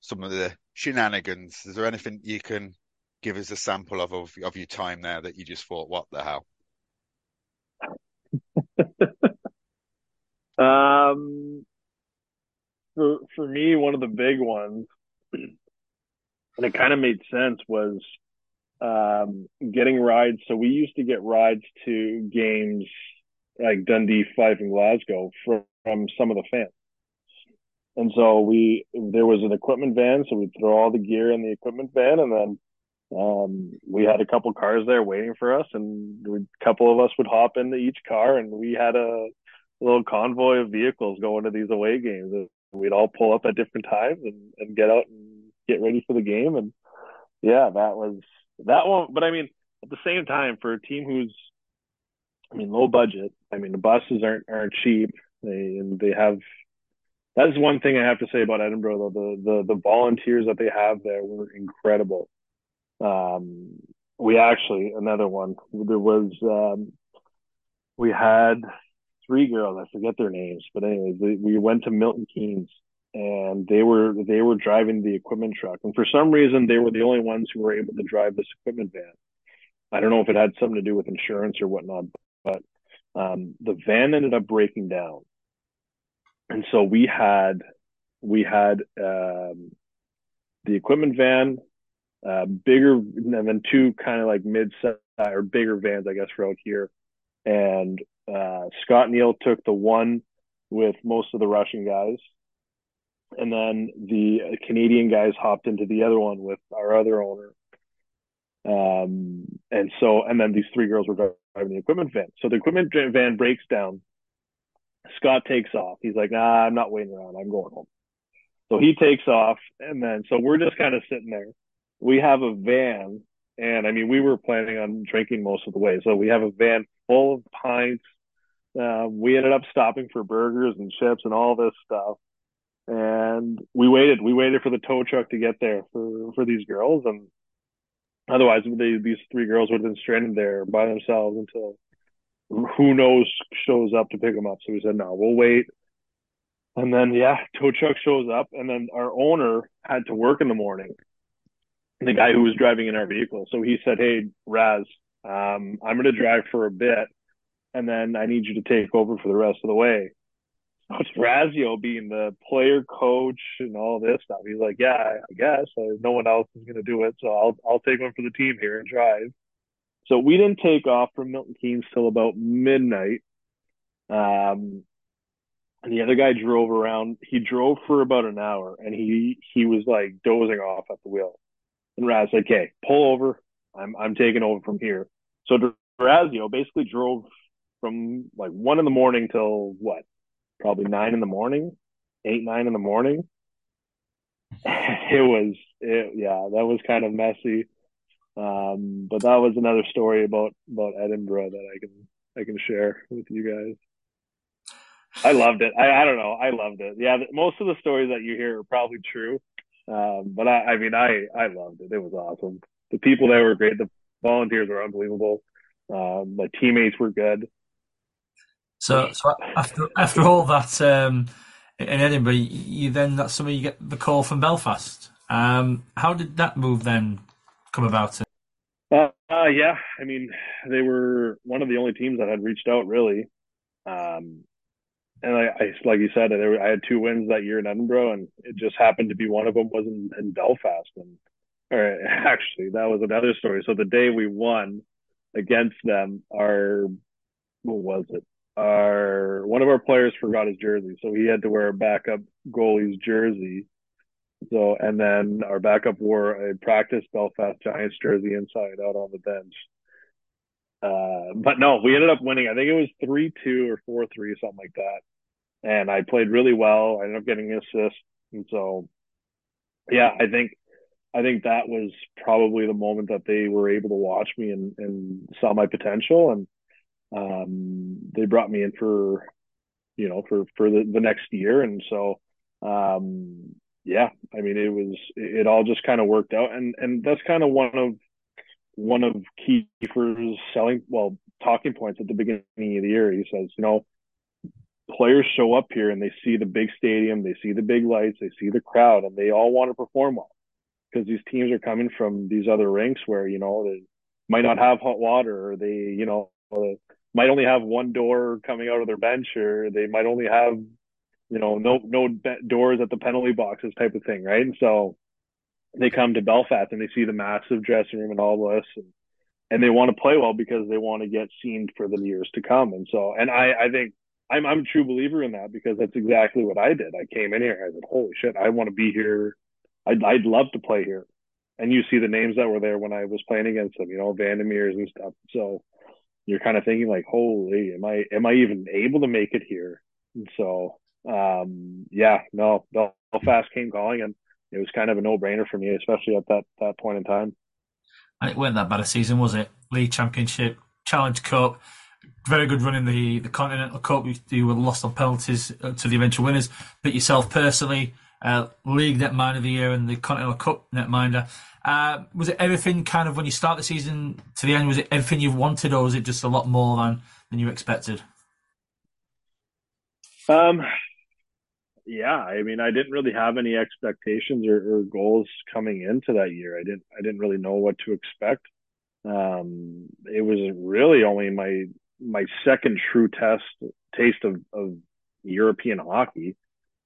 A: some of the shenanigans. Is there anything you can give us a sample of of, of your time there that you just thought, what the hell?
B: um, for for me, one of the big ones, and it kind of made sense, was um, getting rides. So we used to get rides to games like Dundee, Fife, and Glasgow from, from some of the fans. And so we there was an equipment van, so we'd throw all the gear in the equipment van, and then um, we had a couple cars there waiting for us, and a couple of us would hop into each car, and we had a little convoy of vehicles going to these away games. And we'd all pull up at different times and, and get out and get ready for the game. And yeah, that was that one. But I mean, at the same time, for a team who's, I mean, low budget. I mean, the buses aren't aren't cheap. They and they have. That is one thing I have to say about Edinburgh, though. The the the volunteers that they have there were incredible. Um, we actually another one. There was um, we had three girls. I forget their names, but anyways, we went to Milton Keynes and they were they were driving the equipment truck, and for some reason they were the only ones who were able to drive this equipment van. I don't know if it had something to do with insurance or whatnot, but um, the van ended up breaking down, and so we had we had um, the equipment van, uh, bigger, and then two kind of like mid-size or bigger vans, I guess, for out here. And uh, Scott Neal took the one with most of the Russian guys, and then the Canadian guys hopped into the other one with our other owner. Um, and so, and then these three girls were driving the equipment van. So the equipment van breaks down. Scott takes off. He's like, nah, I'm not waiting around. I'm going home. So he takes off. And then, so we're just kind of sitting there. We have a van. And I mean, we were planning on drinking most of the way. So we have a van full of pints. Uh, we ended up stopping for burgers and chips and all this stuff and we waited. We waited for the tow truck to get there for for these girls, and otherwise, they, these three girls would have been stranded there by themselves until who knows shows up to pick them up. So we said, no, we'll wait. And then yeah, tow truck shows up, and then our owner had to work in the morning. The guy who was driving in our vehicle, so he said, "Hey, Raz, um, I'm going to drive for a bit, and then I need you to take over for the rest of the way." Coach Razio being the player coach and all this stuff. He's like, yeah, I guess no one else is going to do it, so I'll I'll take one for the team here and drive. So we didn't take off from Milton Keynes till about midnight. Um, and the other guy drove around. He drove for about an hour, and he he was like dozing off at the wheel. And Raz like, "Okay, pull over. I'm I'm taking over from here." So Razio basically drove from like one in the morning till what probably nine in the morning, eight, nine in the morning. it was, it, yeah, that was kind of messy. Um, but that was another story about, about Edinburgh that I can, I can share with you guys. I loved it. I, I don't know. I loved it. Yeah. Most of the stories that you hear are probably true. Um, but I, I mean, I, I loved it. It was awesome. The people there were great. The volunteers were unbelievable. Um, my teammates were good.
C: So, so after after all that um, in Edinburgh, you then that summer you get the call from Belfast. Um, how did that move then come about?
B: Uh, uh, yeah, I mean, they were one of the only teams that had reached out really. Um, and I, I, like you said, I had two wins that year in Edinburgh, and it just happened to be one of them was in, in Belfast. And or actually, that was another story. So the day we won against them, our what was it? our one of our players forgot his jersey, so he had to wear a backup goalie's jersey. So and then our backup wore a practice Belfast Giants jersey inside out on the bench. Uh, but no, we ended up winning. I think it was three two or four three, something like that. And I played really well. I ended up getting an assist, and so yeah, I think I think that was probably the moment that they were able to watch me and, and saw my potential and um, they brought me in for, you know, for, for the, the next year. And so, um, yeah, I mean, it was, it, it all just kind of worked out. And, and that's kind of one of, one of Kiefer's selling, well, talking points at the beginning of the year. He says, you know, players show up here and they see the big stadium, they see the big lights, they see the crowd, and they all want to perform well because these teams are coming from these other rinks where you know they might not have hot water or they you know might only have one door coming out of their bench or they might only have you know no no doors at the penalty boxes type of thing right and so they come to belfast and they see the massive dressing room and all this and, and they want to play well because they want to get seen for the years to come. And so and i i think i'm i'm a true believer in that because that's exactly what i did. I came in here i said holy shit i want to be here. I'd, I'd love to play here. And you see the names that were there when i was playing against them you know vandermeers and stuff. So you're kind of thinking like, holy, am I am I even able to make it here? And so um, yeah, no, Belfast came calling, and it was kind of a no brainer for me, especially at that that point in time.
C: And it weren't that bad a season, was it? League Championship, Challenge Cup, very good run in the, the Continental Cup. You, you were lost on penalties uh, to the eventual winners. But yourself personally, uh, League Netminder of the Year and the Continental Cup Netminder. Uh, was it everything kind of when you start the season to the end? Was it everything you wanted, or was it just a lot more than than you expected?
B: Um, yeah, I mean, I didn't really have any expectations or, or goals coming into that year. I didn't, I didn't really know what to expect. Um, it was really only my my second true test taste of, of European hockey,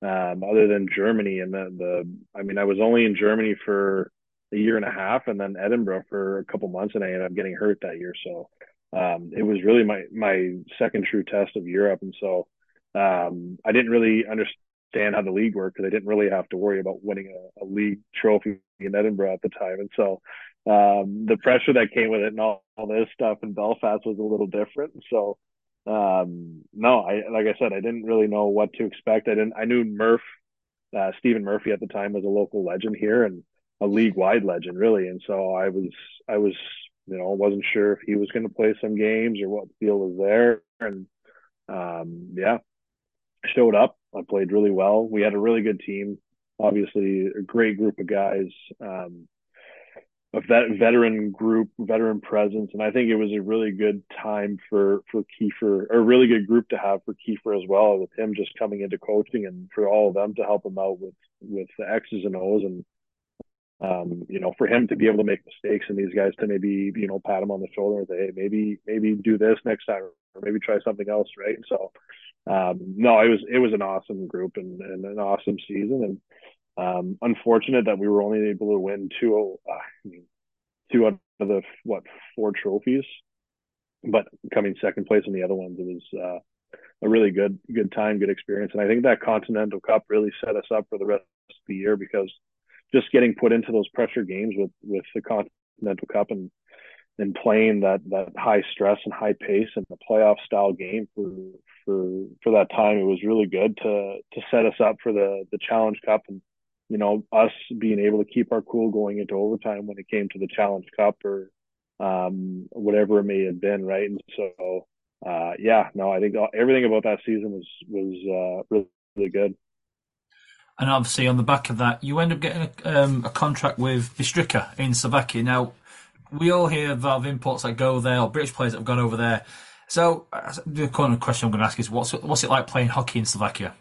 B: um, other than Germany. And the, the, I mean, I was only in Germany for a year and a half and then Edinburgh for a couple months and I ended up getting hurt that year. So, um, it was really my, my second true test of Europe. And so, um, I didn't really understand how the league worked because I didn't really have to worry about winning a, a league trophy in Edinburgh at the time. And so, um, the pressure that came with it and all, all this stuff in Belfast was a little different. So, um, no, I like I said, I didn't really know what to expect. I didn't. I knew Murph, uh, Stephen Murphy at the time was a local legend here and a league wide legend, really. And so I was, I was, you know, wasn't sure if he was going to play some games or what deal was there. And um, yeah, showed up. I played really well. We had a really good team. Obviously, a great group of guys. Um, a vet, veteran group, veteran presence, and I think it was a really good time for for Kiefer, a really good group to have for Kiefer as well, with him just coming into coaching and for all of them to help him out with with the X's and O's, and um, you know, for him to be able to make mistakes and these guys to maybe you know pat him on the shoulder and say, hey, maybe maybe do this next time, or maybe try something else, right? So, um, no, it was it was an awesome group and, and an awesome season, and um, unfortunate that we were only able to win two, uh, I mean, two out of the what four trophies, but coming second place in the other ones, it was uh, a really good good time, good experience, and I think that Continental Cup really set us up for the rest of the year because just getting put into those pressure games with with the Continental Cup and and playing that that high stress and high pace and the playoff style game for for for that time, it was really good to to set us up for the the Challenge Cup and you know, us being able to keep our cool going into overtime when it came to the Challenge Cup or um, whatever it may have been, right? And so, uh, yeah, no, I think everything about that season was was uh, really, really good.
C: And obviously, on the back of that, you end up getting a, um, a contract with Bystrica in Slovakia. Now, we all hear of imports that go there or British players that have gone over there. So, uh, the kind of question I'm going to ask is, what's what's it like playing hockey in Slovakia?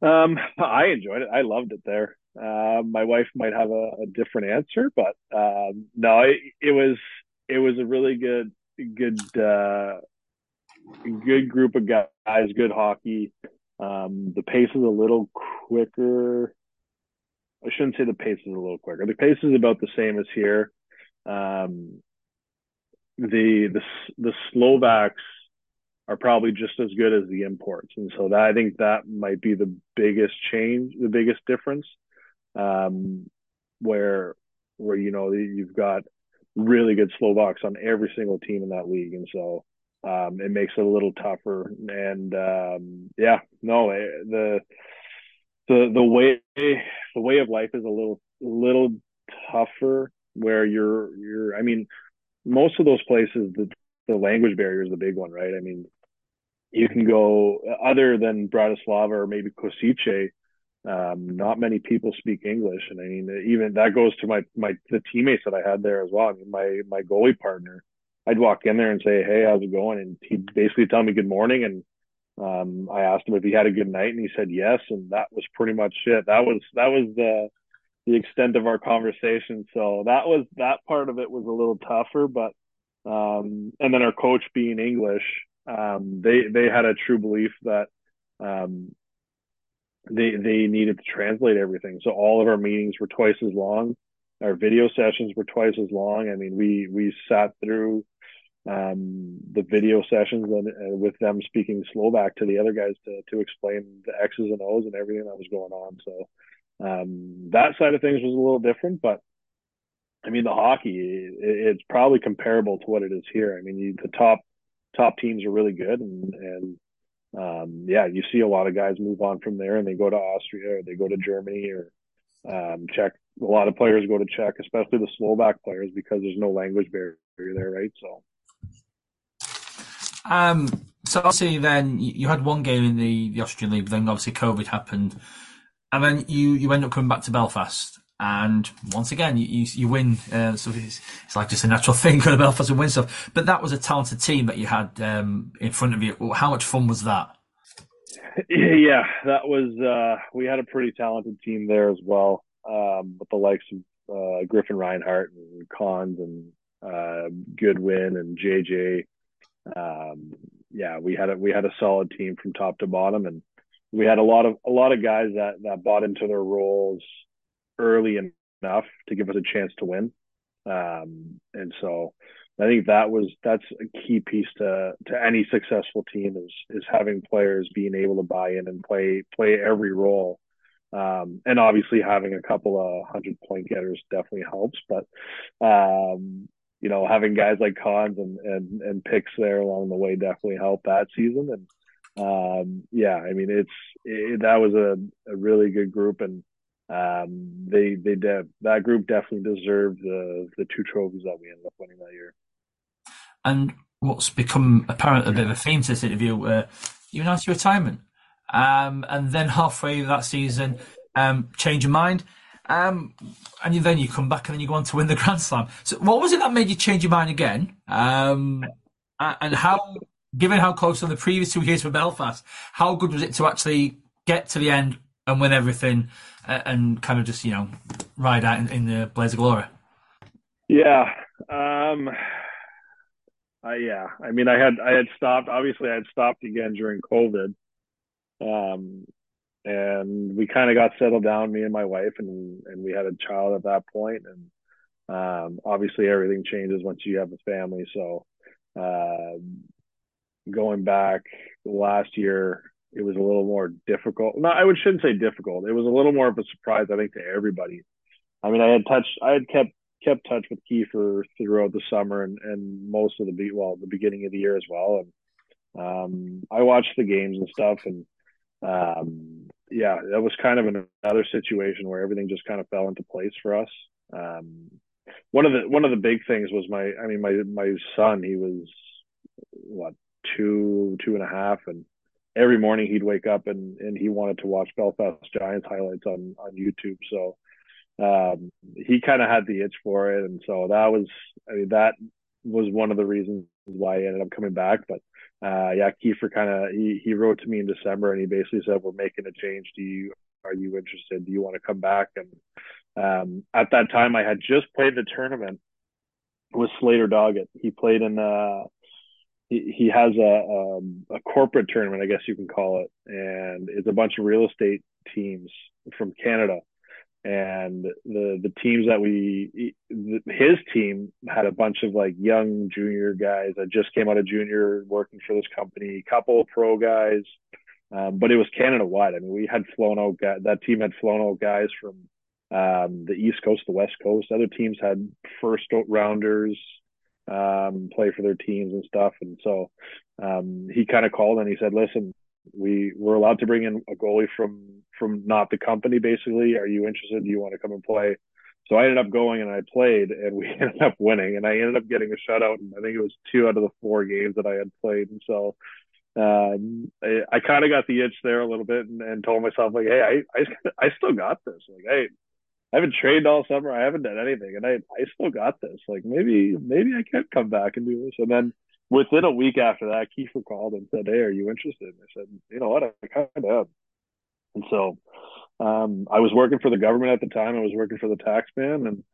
B: Um, I enjoyed it. I loved it there. Uh, my wife might have a, a different answer, but um, no, it, it, was it was a really good good uh, good group of guys, good hockey. Um, the pace is a little quicker. I shouldn't say the pace is a little quicker. The pace is about the same as here. Um, the the the Slovaks are probably just as good as the imports. And so that I think that might be the biggest change, the biggest difference. Um, where where you know you've got really good Slovaks on every single team in that league, and so um, it makes it a little tougher. And um, yeah, no, eh, the the the way the way of life is a little little tougher. Where you're you're, I mean, most of those places the the language barrier is the big one, right? I mean, you can go other than Bratislava or maybe Košice. Um, not many people speak English, and I mean, even that goes to my my the teammates that I had there as well. I mean, my my goalie partner, I'd walk in there and say, "Hey, how's it going?" And he'd basically tell me good morning, and um, I asked him if he had a good night, and he said yes, and that was pretty much it. That was that was the the extent of our conversation. So that was that part of it was a little tougher, but um, and then our coach being English, um, they they had a true belief that um, they they needed to translate everything. So all of our meetings were twice as long. Our video sessions were twice as long. I mean, we we sat through um, the video sessions and, with them speaking Slovak to the other guys to to explain the X's and O's and everything that was going on. So um, that side of things was a little different, but I mean, the hockey it, it's probably comparable to what it is here. I mean, you, the top top teams are really good and and um, yeah, you see a lot of guys move on from there and they go to Austria or they go to Germany or um, Czech. A lot of players go to Czech, especially the Slovak players, because there's no language barrier there, right? So.
C: Um, so obviously, then you had one game in the, the Austrian League, then obviously COVID happened, and then you you end up coming back to Belfast, and once again you you, you win. Uh, so it's, it's, like just a natural thing going to Belfast and win stuff. But that was a talented team that you had um, in front of you. How much fun was that?
B: Yeah, that was. Uh, we had a pretty talented team there as well, um, with the likes of uh, Griffin Reinhart and Cons and uh, Goodwin and JJ. Um, yeah, we had a we had a solid team from top to bottom, and we had a lot of a lot of guys that that bought into their roles early enough to give us a chance to win. Um, and so I think that was that's a key piece to to any successful team is is having players being able to buy in and play play every role. Um, and obviously having a couple of hundred point getters definitely helps, but um, you know, having guys like Cons and, and, and picks there along the way definitely helped that season. And, um, yeah, I mean, it's, it, that was a, a really good group and, um, they, they, de- that group definitely deserved the, the two trophies that we ended up winning that year.
C: And what's become apparent a bit of a theme to this interview, uh, you announced your retirement. Um, and then halfway that season, um, change your mind um, and you, then you come back and then you go on to win the Grand Slam. So what was it that made you change your mind again? Um, and how, given how close on the previous two years for Belfast, how good was it to actually get to the end and win everything uh, and kind of just, you know, ride out in, in the blaze of glory?
B: Yeah. Um, uh, yeah. I mean, I had, I had stopped, obviously I had stopped again during COVID. Um, and we kind of got settled down, me and my wife, and and we had a child at that point. and um, obviously everything changes once you have a family. So uh, going back last year, it was a little more difficult. No, I would shouldn't say difficult. It was a little more of a surprise, I think, to everybody. I mean, I had touched, I had kept kept touch with Kiefer throughout the summer and, and most of the be well the beginning of the year as well, and um, I watched the games and stuff, and um, yeah, that was kind of another situation where everything just kind of fell into place for us. Um, one of the one of the big things was my I mean my my son he was what two two and a half and every morning he'd wake up and and he wanted to watch Belfast Giants highlights on on YouTube so um, he kind of had the itch for it and so that was I mean that was one of the reasons why I ended up coming back but uh, yeah, Kiefer kind of he, he wrote to me in December and he basically said, "We're making a change. Do you are you interested? Do you want to come back?" And um, at that time, I had just played the tournament with Slater Doggett. He played in uh, he, has a, a um, a corporate tournament, I guess you can call it, and it's a bunch of real estate teams from Canada. And the the teams that we his team had a bunch of like young junior guys that just came out of junior working for this company couple pro guys. Um, but it was canada wide i mean we had flown out guys, that team had flown out guys from um, the east coast the west coast. Other teams had first rounders um, play for their teams and stuff. And so um, he kind of called and he said listen we were allowed to bring in a goalie from from not the company basically. Are you interested? Do you want to come and play? So i ended up going and i played and we ended up winning. And i ended up getting a shutout. And i think it was two out of the four games that i had played. And so um, I, I kind of got the itch there a little bit and, and told myself like, hey, I, I, I still got this. Like, hey, I haven't trained all summer. I haven't done anything, and I, I still got this. Like, maybe, maybe I can come back and do this. And then within a week after that, Kiefer called and said, "Hey, are you interested?" And I said, "You know what? I kind of am." And so um, I was working for the government at the time. I was working for the taxman and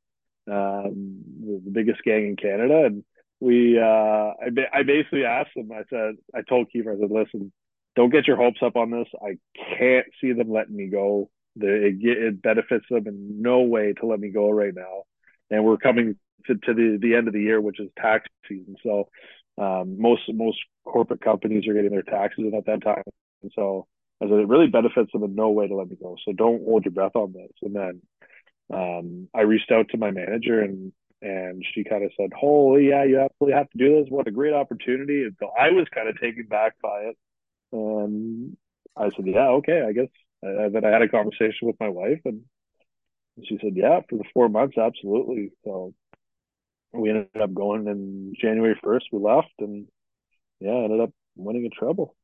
B: um, the, the, biggest gang in Canada. And we, uh, I, I basically asked them. I said, I told Kiefer, I said, "Listen, don't get your hopes up on this. I can't see them letting me go. It, it benefits them in no way to let me go right now. And we're coming to, to the, the end of the year, which is tax season. So um, most most corporate companies are getting their taxes in at that time, and so I said it really benefits them in no way to let me go. So don't hold your breath on this. And then um, I reached out to my manager and and she kind of said, "Holy, yeah, you absolutely have to do this. What a great opportunity!" And so I was kind of taken back by it. and I said, "Yeah, okay, I guess." And then I had a conversation with my wife, and And she said, yeah, for the four months, absolutely. So we ended up going in January 1st, we left and yeah, ended up winning a treble.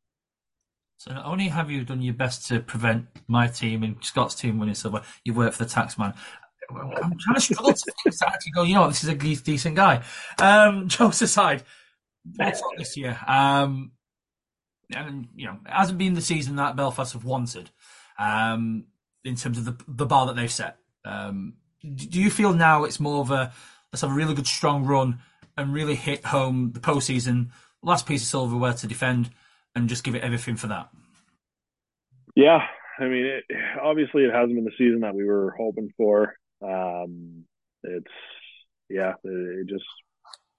C: So not only have you done your best to prevent my team and Scott's team winning silver, you work for the taxman. I'm trying to struggle to, to actually go, you know, this is a decent guy. Um, jokes aside, what's on this year? Um, and, you know, it hasn't been the season that Belfast have wanted um, in terms of the, the bar that they've set. Um, do you feel now it's more of a let's have a really good strong run and really hit home the postseason, last piece of silverware to defend, and just give it everything for that?
B: Yeah, I mean, it, obviously it hasn't been the season that we were hoping for. Um, it's yeah, it, it just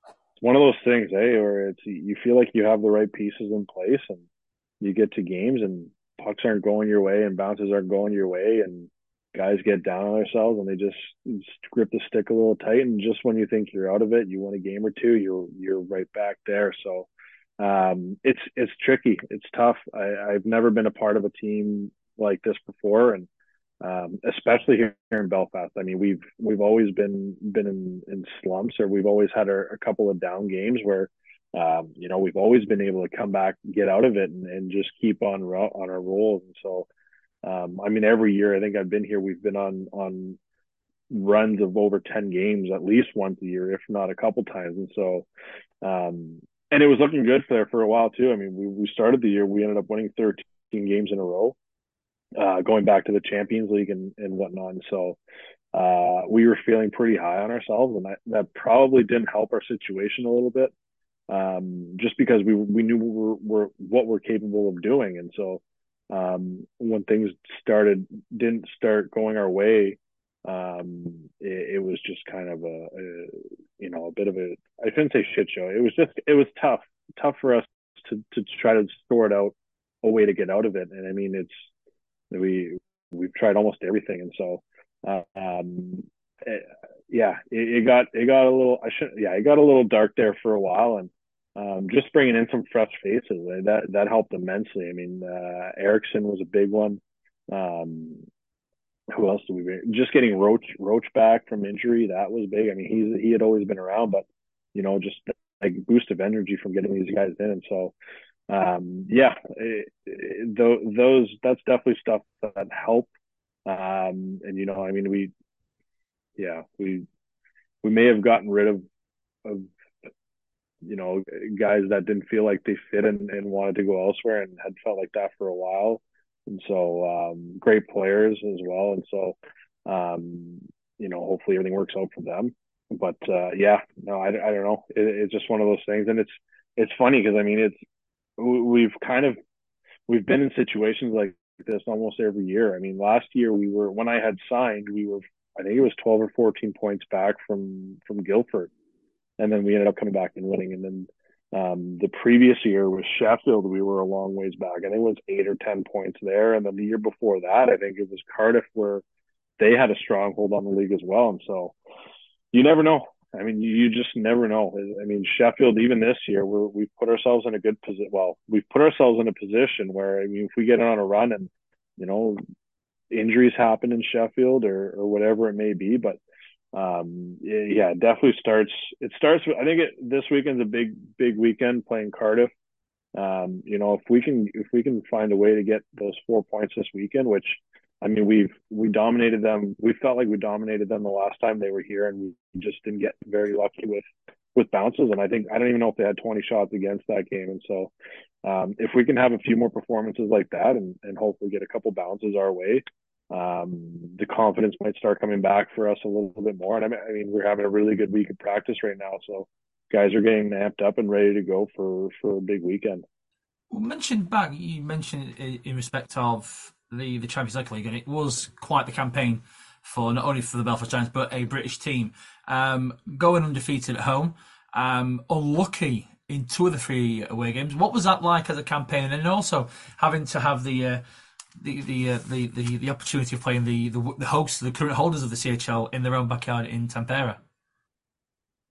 B: it's one of those things, eh, where it's you feel like you have the right pieces in place, and you get to games and pucks aren't going your way and bounces aren't going your way, and guys get down on themselves and they just, grip the stick a little tight. And just when you think you're out of it, you win a game or two, you're you're right back there. So um, it's it's tricky. It's tough. I, I've never been a part of a team like this before, and um, especially here, in Belfast. I mean, we've we've always been been in, in slumps, or we've always had a, a couple of down games where um, you know we've always been able to come back, get out of it, and, and just keep on on our rolls. And so um, I mean, every year I think I've been here, we've been on on runs of over 10 games at least once a year, if not a couple times. And so, um, and it was looking good for there for a while too. I mean, we, we started the year, we ended up winning 13 games in a row, uh, going back to the Champions League and, and whatnot. And so, uh, we were feeling pretty high on ourselves, and that, that probably didn't help our situation a little bit, um, just because we we knew we were, were what we're capable of doing, and so um, when things started didn't start going our way, um, it, it, was just kind of a, a, you know a bit of a I shouldn't say shit show. It was just it was tough tough for us to to try to sort out a way to get out of it. And I mean it's we we've tried almost everything, and so uh, um, it, yeah, it, it got it got a little I should yeah it got a little dark there for a while and um, just bringing in some fresh faces eh, that that helped immensely. I mean, uh, Eriksson was a big one. Um, who else do we bring? Just getting Roach Roach back from injury that was big. I mean, he's he had always been around, but you know, just like boost of energy from getting these guys in. And so, um, yeah, it, it, those that's definitely stuff that help. Um, and you know, I mean, we, yeah, we we may have gotten rid of of you know, guys that didn't feel like they fit and, and wanted to go elsewhere and had felt like that for a while. And so, um, great players as well. And so, um, you know, hopefully everything works out for them. But uh, yeah, no, I, I don't know. It, it's just one of those things, and it's it's funny because I mean, it's we've kind of we've been in situations like this almost every year. I mean, last year we were when I had signed, we were I think it was 12 or 14 points back from from Guildford and then we ended up coming back and winning. And then um, the previous year was Sheffield. We were a long ways back. I think it was eight or ten points there. And then the year before that, I think it was Cardiff where they had a stronghold on the league as well. And so you never know. I mean, you just never know. I mean, Sheffield, even this year, we're, we've put ourselves in a good position. Well, we've put ourselves in a position where, I mean, if we get on a run and, you know, injuries happen in Sheffield or, or whatever it may be, but um, yeah, definitely starts. It starts. I think it, this weekend's a big, big weekend playing Cardiff. Um, you know, if we can, if we can find a way to get those four points this weekend, which I mean, we've we dominated them. We felt like we dominated them the last time they were here, and we just didn't get very lucky with with bounces. And I think I don't even know if they had 20 shots against that game. And so, um, if we can have a few more performances like that, and and hopefully get a couple bounces our way, um, the confidence might start coming back for us a little bit more. And I mean, I mean, we're having a really good week of practice right now, so guys are getting amped up and ready to go for for a big weekend.
C: Well, mentioned back, you mentioned in respect of the the Champions League, and it was quite the campaign for not only for the Belfast Giants but a British team um, going undefeated at home. Um, unlucky in two of the three away games. What was that like as a campaign, and also having to have the uh, the the, uh, the the the opportunity of playing the, the the hosts, the current holders of the CHL, in their own backyard in Tampere.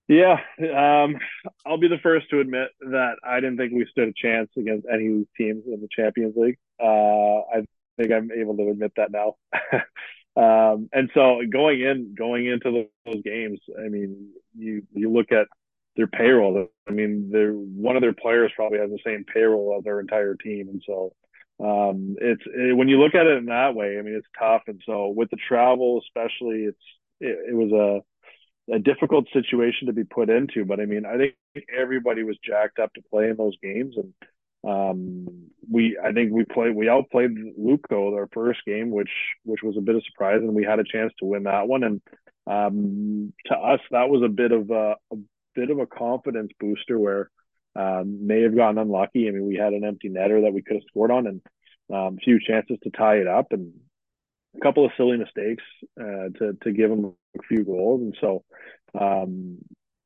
B: Yeah, um, I'll be the first to admit that I didn't think we stood a chance against any of these teams in the Champions League. Uh, I think I'm able to admit that now. um, and so going in, going into those games, I mean, you you look at their payroll. I mean, they're one of their players probably has the same payroll as their entire team, and so um, it's it, when you look at it in that way. I mean, it's tough, and so with the travel, especially, it's it, it was a a difficult situation to be put into. But I mean, I think everybody was jacked up to play in those games, and um, we I think we played we outplayed Lukko our first game, which which was a bit of surprise, and we had a chance to win that one. And um, to us, that was a bit of a, a bit of a confidence booster where um, may have gotten unlucky. I mean, we had an empty netter that we could have scored on, and um, a few chances to tie it up, and a couple of silly mistakes uh, to to give them a few goals. And so, um,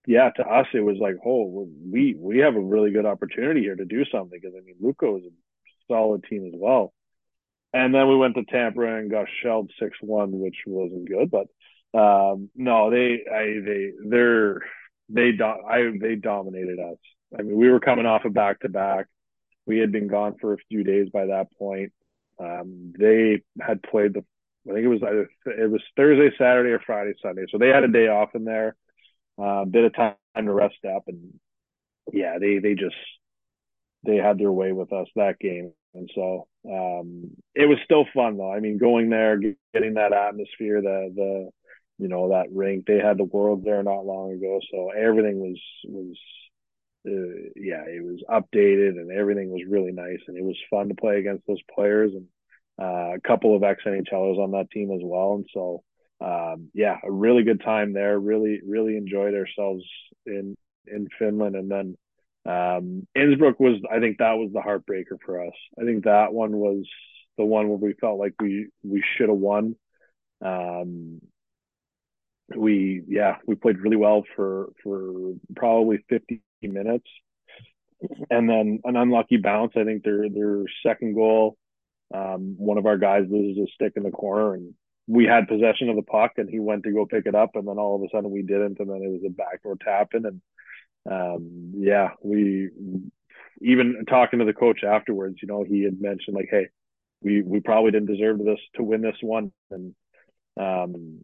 B: yeah, to us it was like, oh, we we have a really good opportunity here to do something because I mean, Lukko is a solid team as well. And then we went to Tampa and got shelled six one, which wasn't good. But um, no, they I they they're they do, I they dominated us. I mean, we were coming off a back to back. We had been gone for a few days by that point. Um, they had played the I think it was either it was Thursday, Saturday, or Friday, Sunday. So they had a day off in there, a uh, bit of time to rest up, and yeah, they they just they had their way with us that game, and so um, it was still fun though. I mean, going there, getting that atmosphere, the the you know that rink. They had the world there not long ago, so everything was was uh, yeah, it was updated and everything was really nice, and it was fun to play against those players and uh, a couple of ex NHLers on that team as well. And so, um, yeah, a really good time there. Really, really enjoyed ourselves in in Finland. And then um, Innsbruck was, I think, that was the heartbreaker for us. I think that one was the one where we felt like we we should have won. Um, we yeah we played really well for for probably 50 minutes. And then an unlucky bounce. I think their their second goal um, one of our guys loses a stick in the corner and we had possession of the puck and he went to go pick it up. And then all of a sudden we didn't. And then it was a backdoor tapping and um, yeah we even talking to the coach afterwards you know he had mentioned like hey we we probably didn't deserve this to win this one. And um,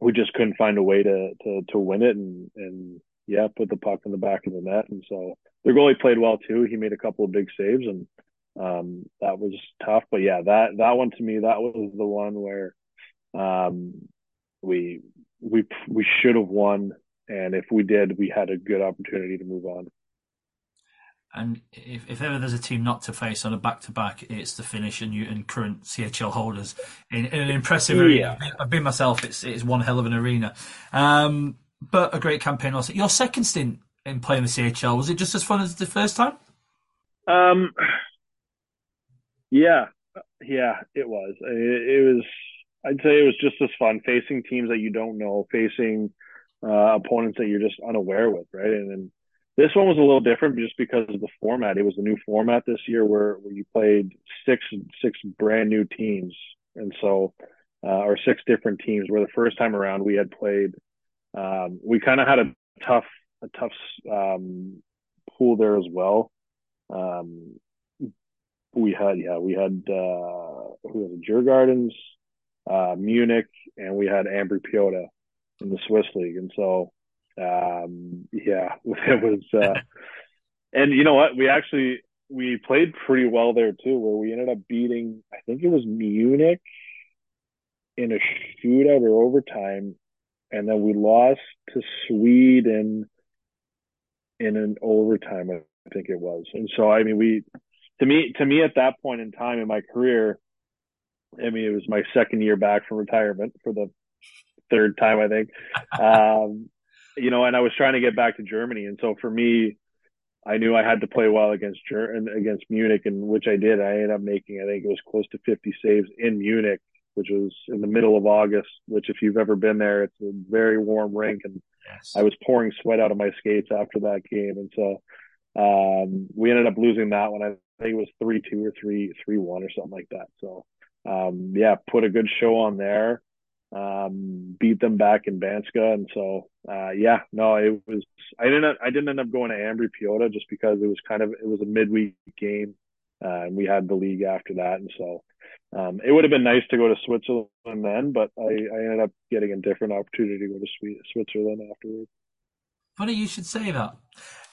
B: we just couldn't find a way to to to win it. And and yeah put the puck in the back of the net and so their goalie played well too he made a couple of big saves and um, that was tough. But yeah, that that one to me, that was the one where um, we we we should have won, and if we did, we had a good opportunity to move on.
C: And if, if ever there's a team not to face on a back to back, it's the Finnish and, and current CHL holders in, in an impressive yeah. arena. I've been myself; it's it's one hell of an arena. Um, but a great campaign also. Your second stint in playing the CHL was it just as fun as the first time?
B: Um, yeah, yeah, it was. It, was. I'd say it was just as fun facing teams that you don't know, facing uh, opponents that you're just unaware with, right? And then this one was a little different just because of the format. It was a new format this year where, where you played six six brand new teams, and so uh, or six different teams. Where the first time around we had played, um, we kind of had a tough a tough um, pool there as well. Um, we had yeah we had uh who was it? Djurgårdens, uh Munich, and we had Ambri Piotta in the Swiss league, and so um yeah it was uh and you know what? We actually we played pretty well there too where we ended up beating I think it was Munich in a shootout or overtime and then we lost to Sweden in an overtime I think it was and so I mean we to me, to me at that point in time in my career, I mean, it was my second year back from retirement for the third time, I think. Um, you know, and I was trying to get back to Germany, and so for me, I knew I had to play well against Ger- against Munich, and which I did. I ended up making, I think it was close to 50 saves in Munich, which was in the middle of August. Which, if you've ever been there, it's a very warm rink, and yes. I was pouring sweat out of my skates after that game, and so um, we ended up losing that one. I think it was three two or three three one or something like that. So um, yeah, put a good show on there. Um, beat them back in Banska, and so uh, yeah, no, it was. I didn't. I didn't end up going to Ambri Piotta just because it was kind of it was a midweek game, uh, and we had the league after that, and so um, it would have been nice to go to Switzerland then, but I, I ended up getting a different opportunity to go to Switzerland afterwards.
C: Funny you should say that.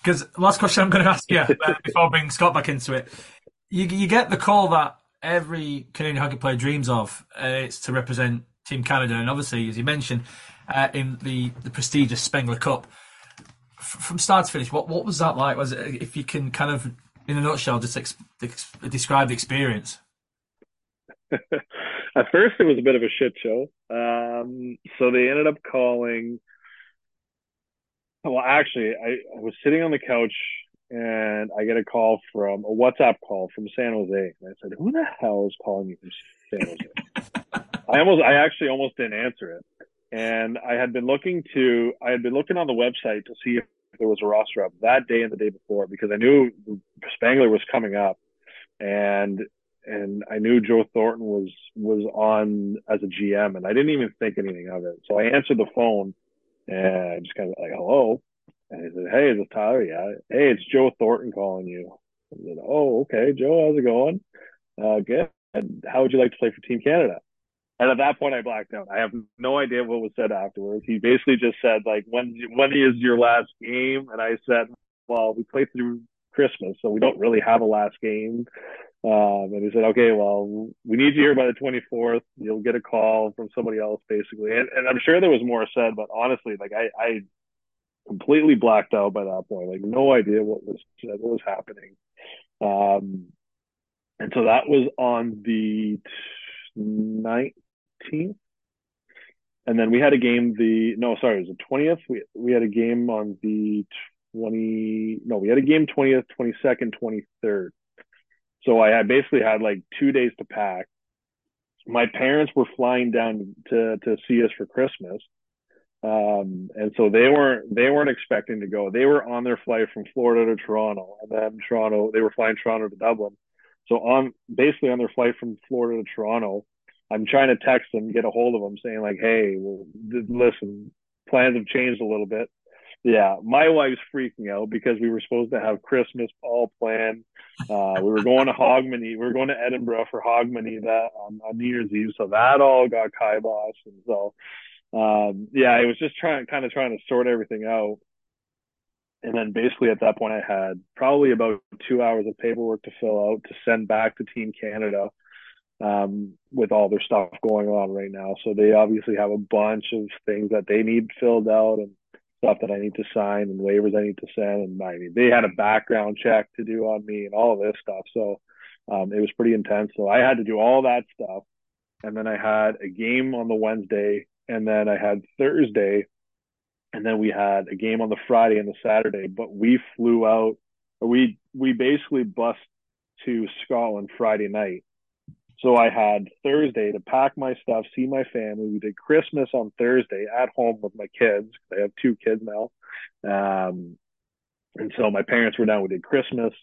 C: Because last question I'm going to ask you uh, before I bring Scott back into it. You, you get the call that every Canadian hockey player dreams of. Uh, it's to represent Team Canada. And obviously, as you mentioned, uh, in the, the prestigious Spengler Cup. F- from start to finish, what, what was that like? Was it, if you can kind of, in a nutshell, just ex- ex- describe the experience?
B: At first, it was a bit of a shit show. Um, so they ended up calling well, actually, I, I was sitting on the couch and I get a call from a WhatsApp call from San Jose. And I said, "Who the hell is calling me from San Jose?" I almost, I actually almost didn't answer it. And I had been looking to, I had been looking on the website to see if there was a roster up that day and the day before because I knew Spengler was coming up, and and I knew Joe Thornton was was on as a GM, and I didn't even think anything of it. So I answered the phone and I just kind of like, hello. And he said, hey, is this Tyler? Yeah. Hey, it's Joe Thornton calling you. I said, oh, okay. Joe, how's it going? Uh, good. And how would you like to play for Team Canada? And at that point, I blacked out. I have no idea what was said afterwards. He basically just said, like, when when is your last game? And I said, well, we play through Christmas, so we don't really have a last game. Um, and he said, okay, well, we need you here by the 24th. You'll get a call from somebody else, basically. And, and I'm sure there was more said, but honestly, like I, I completely blacked out by that point. Like no idea what was what was happening. Um, and so that was on the 19th. And then we had a game the no, sorry, it was the 20th. We we had a game on the 20 no, we had a game 20th, 22nd, 23rd. So I had basically had like two days to pack. My parents were flying down to to see us for Christmas. Um, and so they weren't they weren't expecting to go. They were on their flight from Florida to Toronto, and then Toronto they were flying Toronto to Dublin. So on basically on their flight from Florida to Toronto, I'm trying to text them, get a hold of them, saying like, "Hey, well, listen, plans have changed a little bit. Yeah, my wife's freaking out because we were supposed to have Christmas all planned. Uh, we were going to Hogmanay. We were going to Edinburgh for Hogmanay that on, on New Year's Eve. So that all got kiboshed. And so, um, yeah, I was just trying, kind of trying to sort everything out. And then basically at that point, I had probably about two hours of paperwork to fill out to send back to Team Canada um, with all their stuff going on right now. So they obviously have a bunch of things that they need filled out and stuff that I need to sign and waivers I need to send. And I mean, they had a background check to do on me and all of this stuff. So um, it was pretty intense. So I had to do all that stuff. And then I had a game on the Wednesday, and then I had Thursday, and then we had a game on the Friday and the Saturday. But we flew out, we we basically bust to Scotland Friday night so I had Thursday to pack my stuff, see my family. We did Christmas on Thursday at home with my kids. I have two kids now. Um, and so my parents were down. We did Christmas,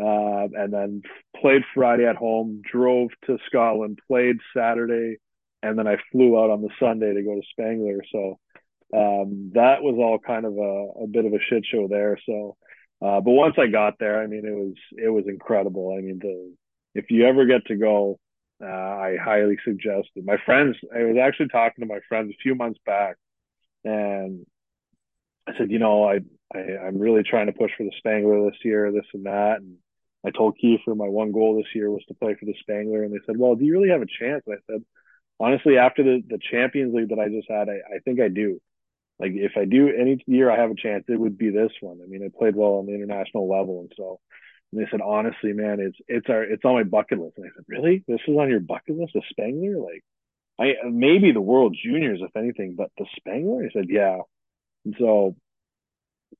B: uh, and then played Friday at home, drove to Scotland, played Saturday, and then I flew out on the Sunday to go to Spengler. So um, that was all kind of a, a bit of a shit show there. So, uh, but once I got there, I mean, it was it was incredible. I mean, the if you ever get to go, uh, I highly suggest it. My friends, I was actually talking to my friends a few months back, and I said, you know, I, I I'm really trying to push for the Spengler this year, this and that, and I told Kiefer my one goal this year was to play for the Spengler, and they said, well, do you really have a chance? And I said, honestly, after the the Champions League that I just had, I, I think I do. Like if I do any year I have a chance, it would be this one. I mean, I played well on the international level, and so and they said, honestly, man, it's it's our it's on my bucket list. And I said, really? This is on your bucket list, the Spengler? Like, I maybe the World Juniors, if anything, but the Spengler? I said, yeah. And so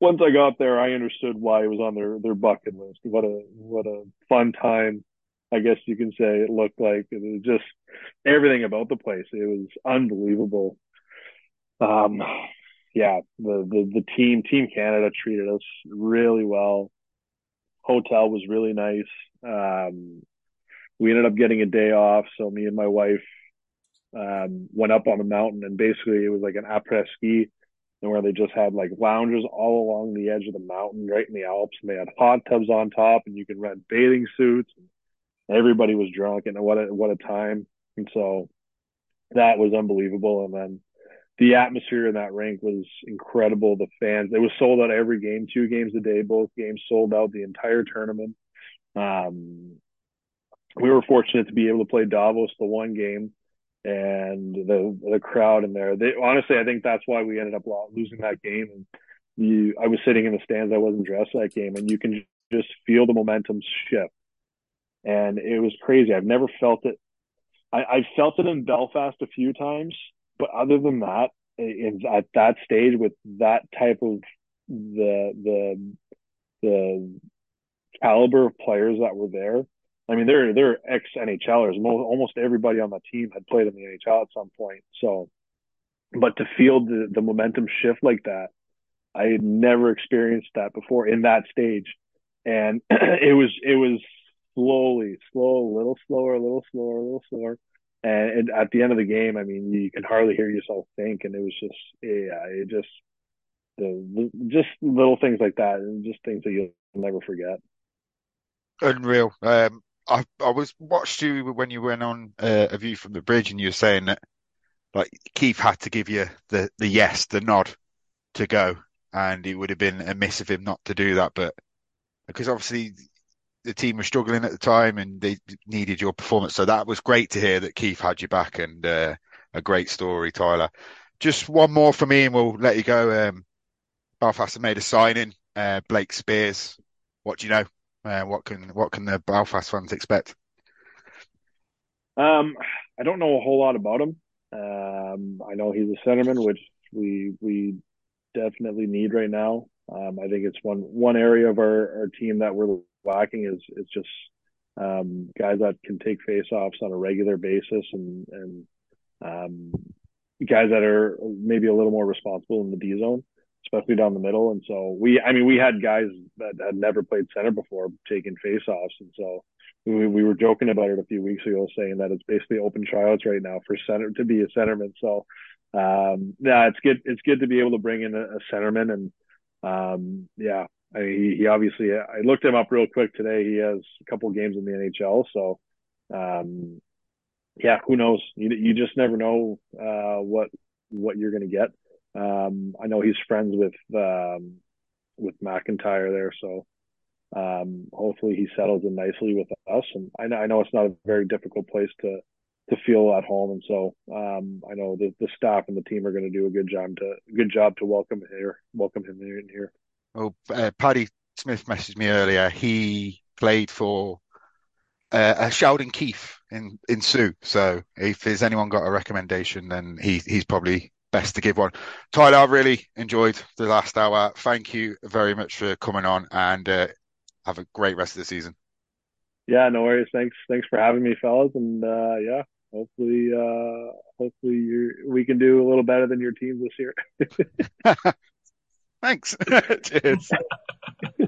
B: once I got there, I understood why it was on their their bucket list. What a what a fun time, I guess you can say it looked like. It was just everything about the place. It was unbelievable. Um, yeah, the the the team Team Canada treated us really well hotel was really nice. Um, we ended up getting a day off, so me and my wife um, went up on the mountain, and basically it was like an après ski, and where they just had like lounges all along the edge of the mountain, right in the Alps, and they had hot tubs on top, and you could rent bathing suits. everybody was drunk, and what a what a time! And so that was unbelievable. And then the atmosphere in that rink was incredible. The fans, it was sold out every game, two games a day, both games sold out the entire tournament. Um, we were fortunate to be able to play Davos the one game and the the crowd in there. They honestly, I think that's why we ended up losing that game. And you, I was sitting in the stands. I wasn't dressed that game, and you can just feel the momentum shift. And it was crazy. I've never felt it. I, I felt it in Belfast a few times, but other than that, at that stage with that type of the the the caliber of players that were there, I mean, they're they're ex NHLers. Almost everybody on the team had played in the NHL at some point. So, but to feel the the momentum shift like that, I had never experienced that before in that stage, and it was it was slowly, slow, a little slower, a little slower, a little slower, and, at the end of the game, I mean, you can hardly hear yourself think, and it was just yeah, it just the just little things like that, and just things that you'll never forget.
A: Unreal. Um, I I was watched you when you went on uh, a view from the bridge, and you were saying that like Keefe had to give you the the yes, the nod to go, and it would have been a miss of him not to do that. But because obviously the team was struggling at the time and they needed your performance, so that was great to hear that Keefe had you back, and uh, a great story, Tyler. Just one more for me, and we'll let you go. Um, Belfast have made a signing, uh, Blake Speers. What do you know? Uh, what can what can the Belfast fans expect?
B: Um, I don't know a whole lot about him. Um, I know he's a centerman, which we we definitely need right now. Um, I think it's one one area of our, our team that we're lacking is is just um, guys that can take faceoffs on a regular basis and and um, guys that are maybe a little more responsible in the D zone especially down the middle. And so we, I mean, we had guys that had never played center before taking faceoffs, and so we, we were joking about it a few weeks ago, saying that it's basically open tryouts right now for center to be a centerman. So um, yeah, it's good. It's good to be able to bring in a, a centerman, and um, yeah, I he, he, obviously. I looked him up real quick today. He has a couple games in the NHL, so. Um, yeah, who knows? You, you just never know uh, what what you're going to get. Um, I know he's friends with um, with McIntyre there, so um, hopefully he settles in nicely with us. And I know, I know it's not a very difficult place to to feel at home, and so um, I know the, the staff and the team are going to do a good job to good job to welcome here, welcome him in here.
A: Oh, uh, Paddy Smith messaged me earlier. He played for uh, Sheldon Keefe in in Soo. So if there's anyone got a recommendation, then he he's probably best to give one. Tyler, I really enjoyed the last hour. Thank you very much for coming on and uh, have a great rest of the season.
B: Yeah, no worries. Thanks. Thanks for having me, fellas. And uh, yeah, hopefully, uh, hopefully we can do a little better than your team this year.
A: Thanks. Cheers.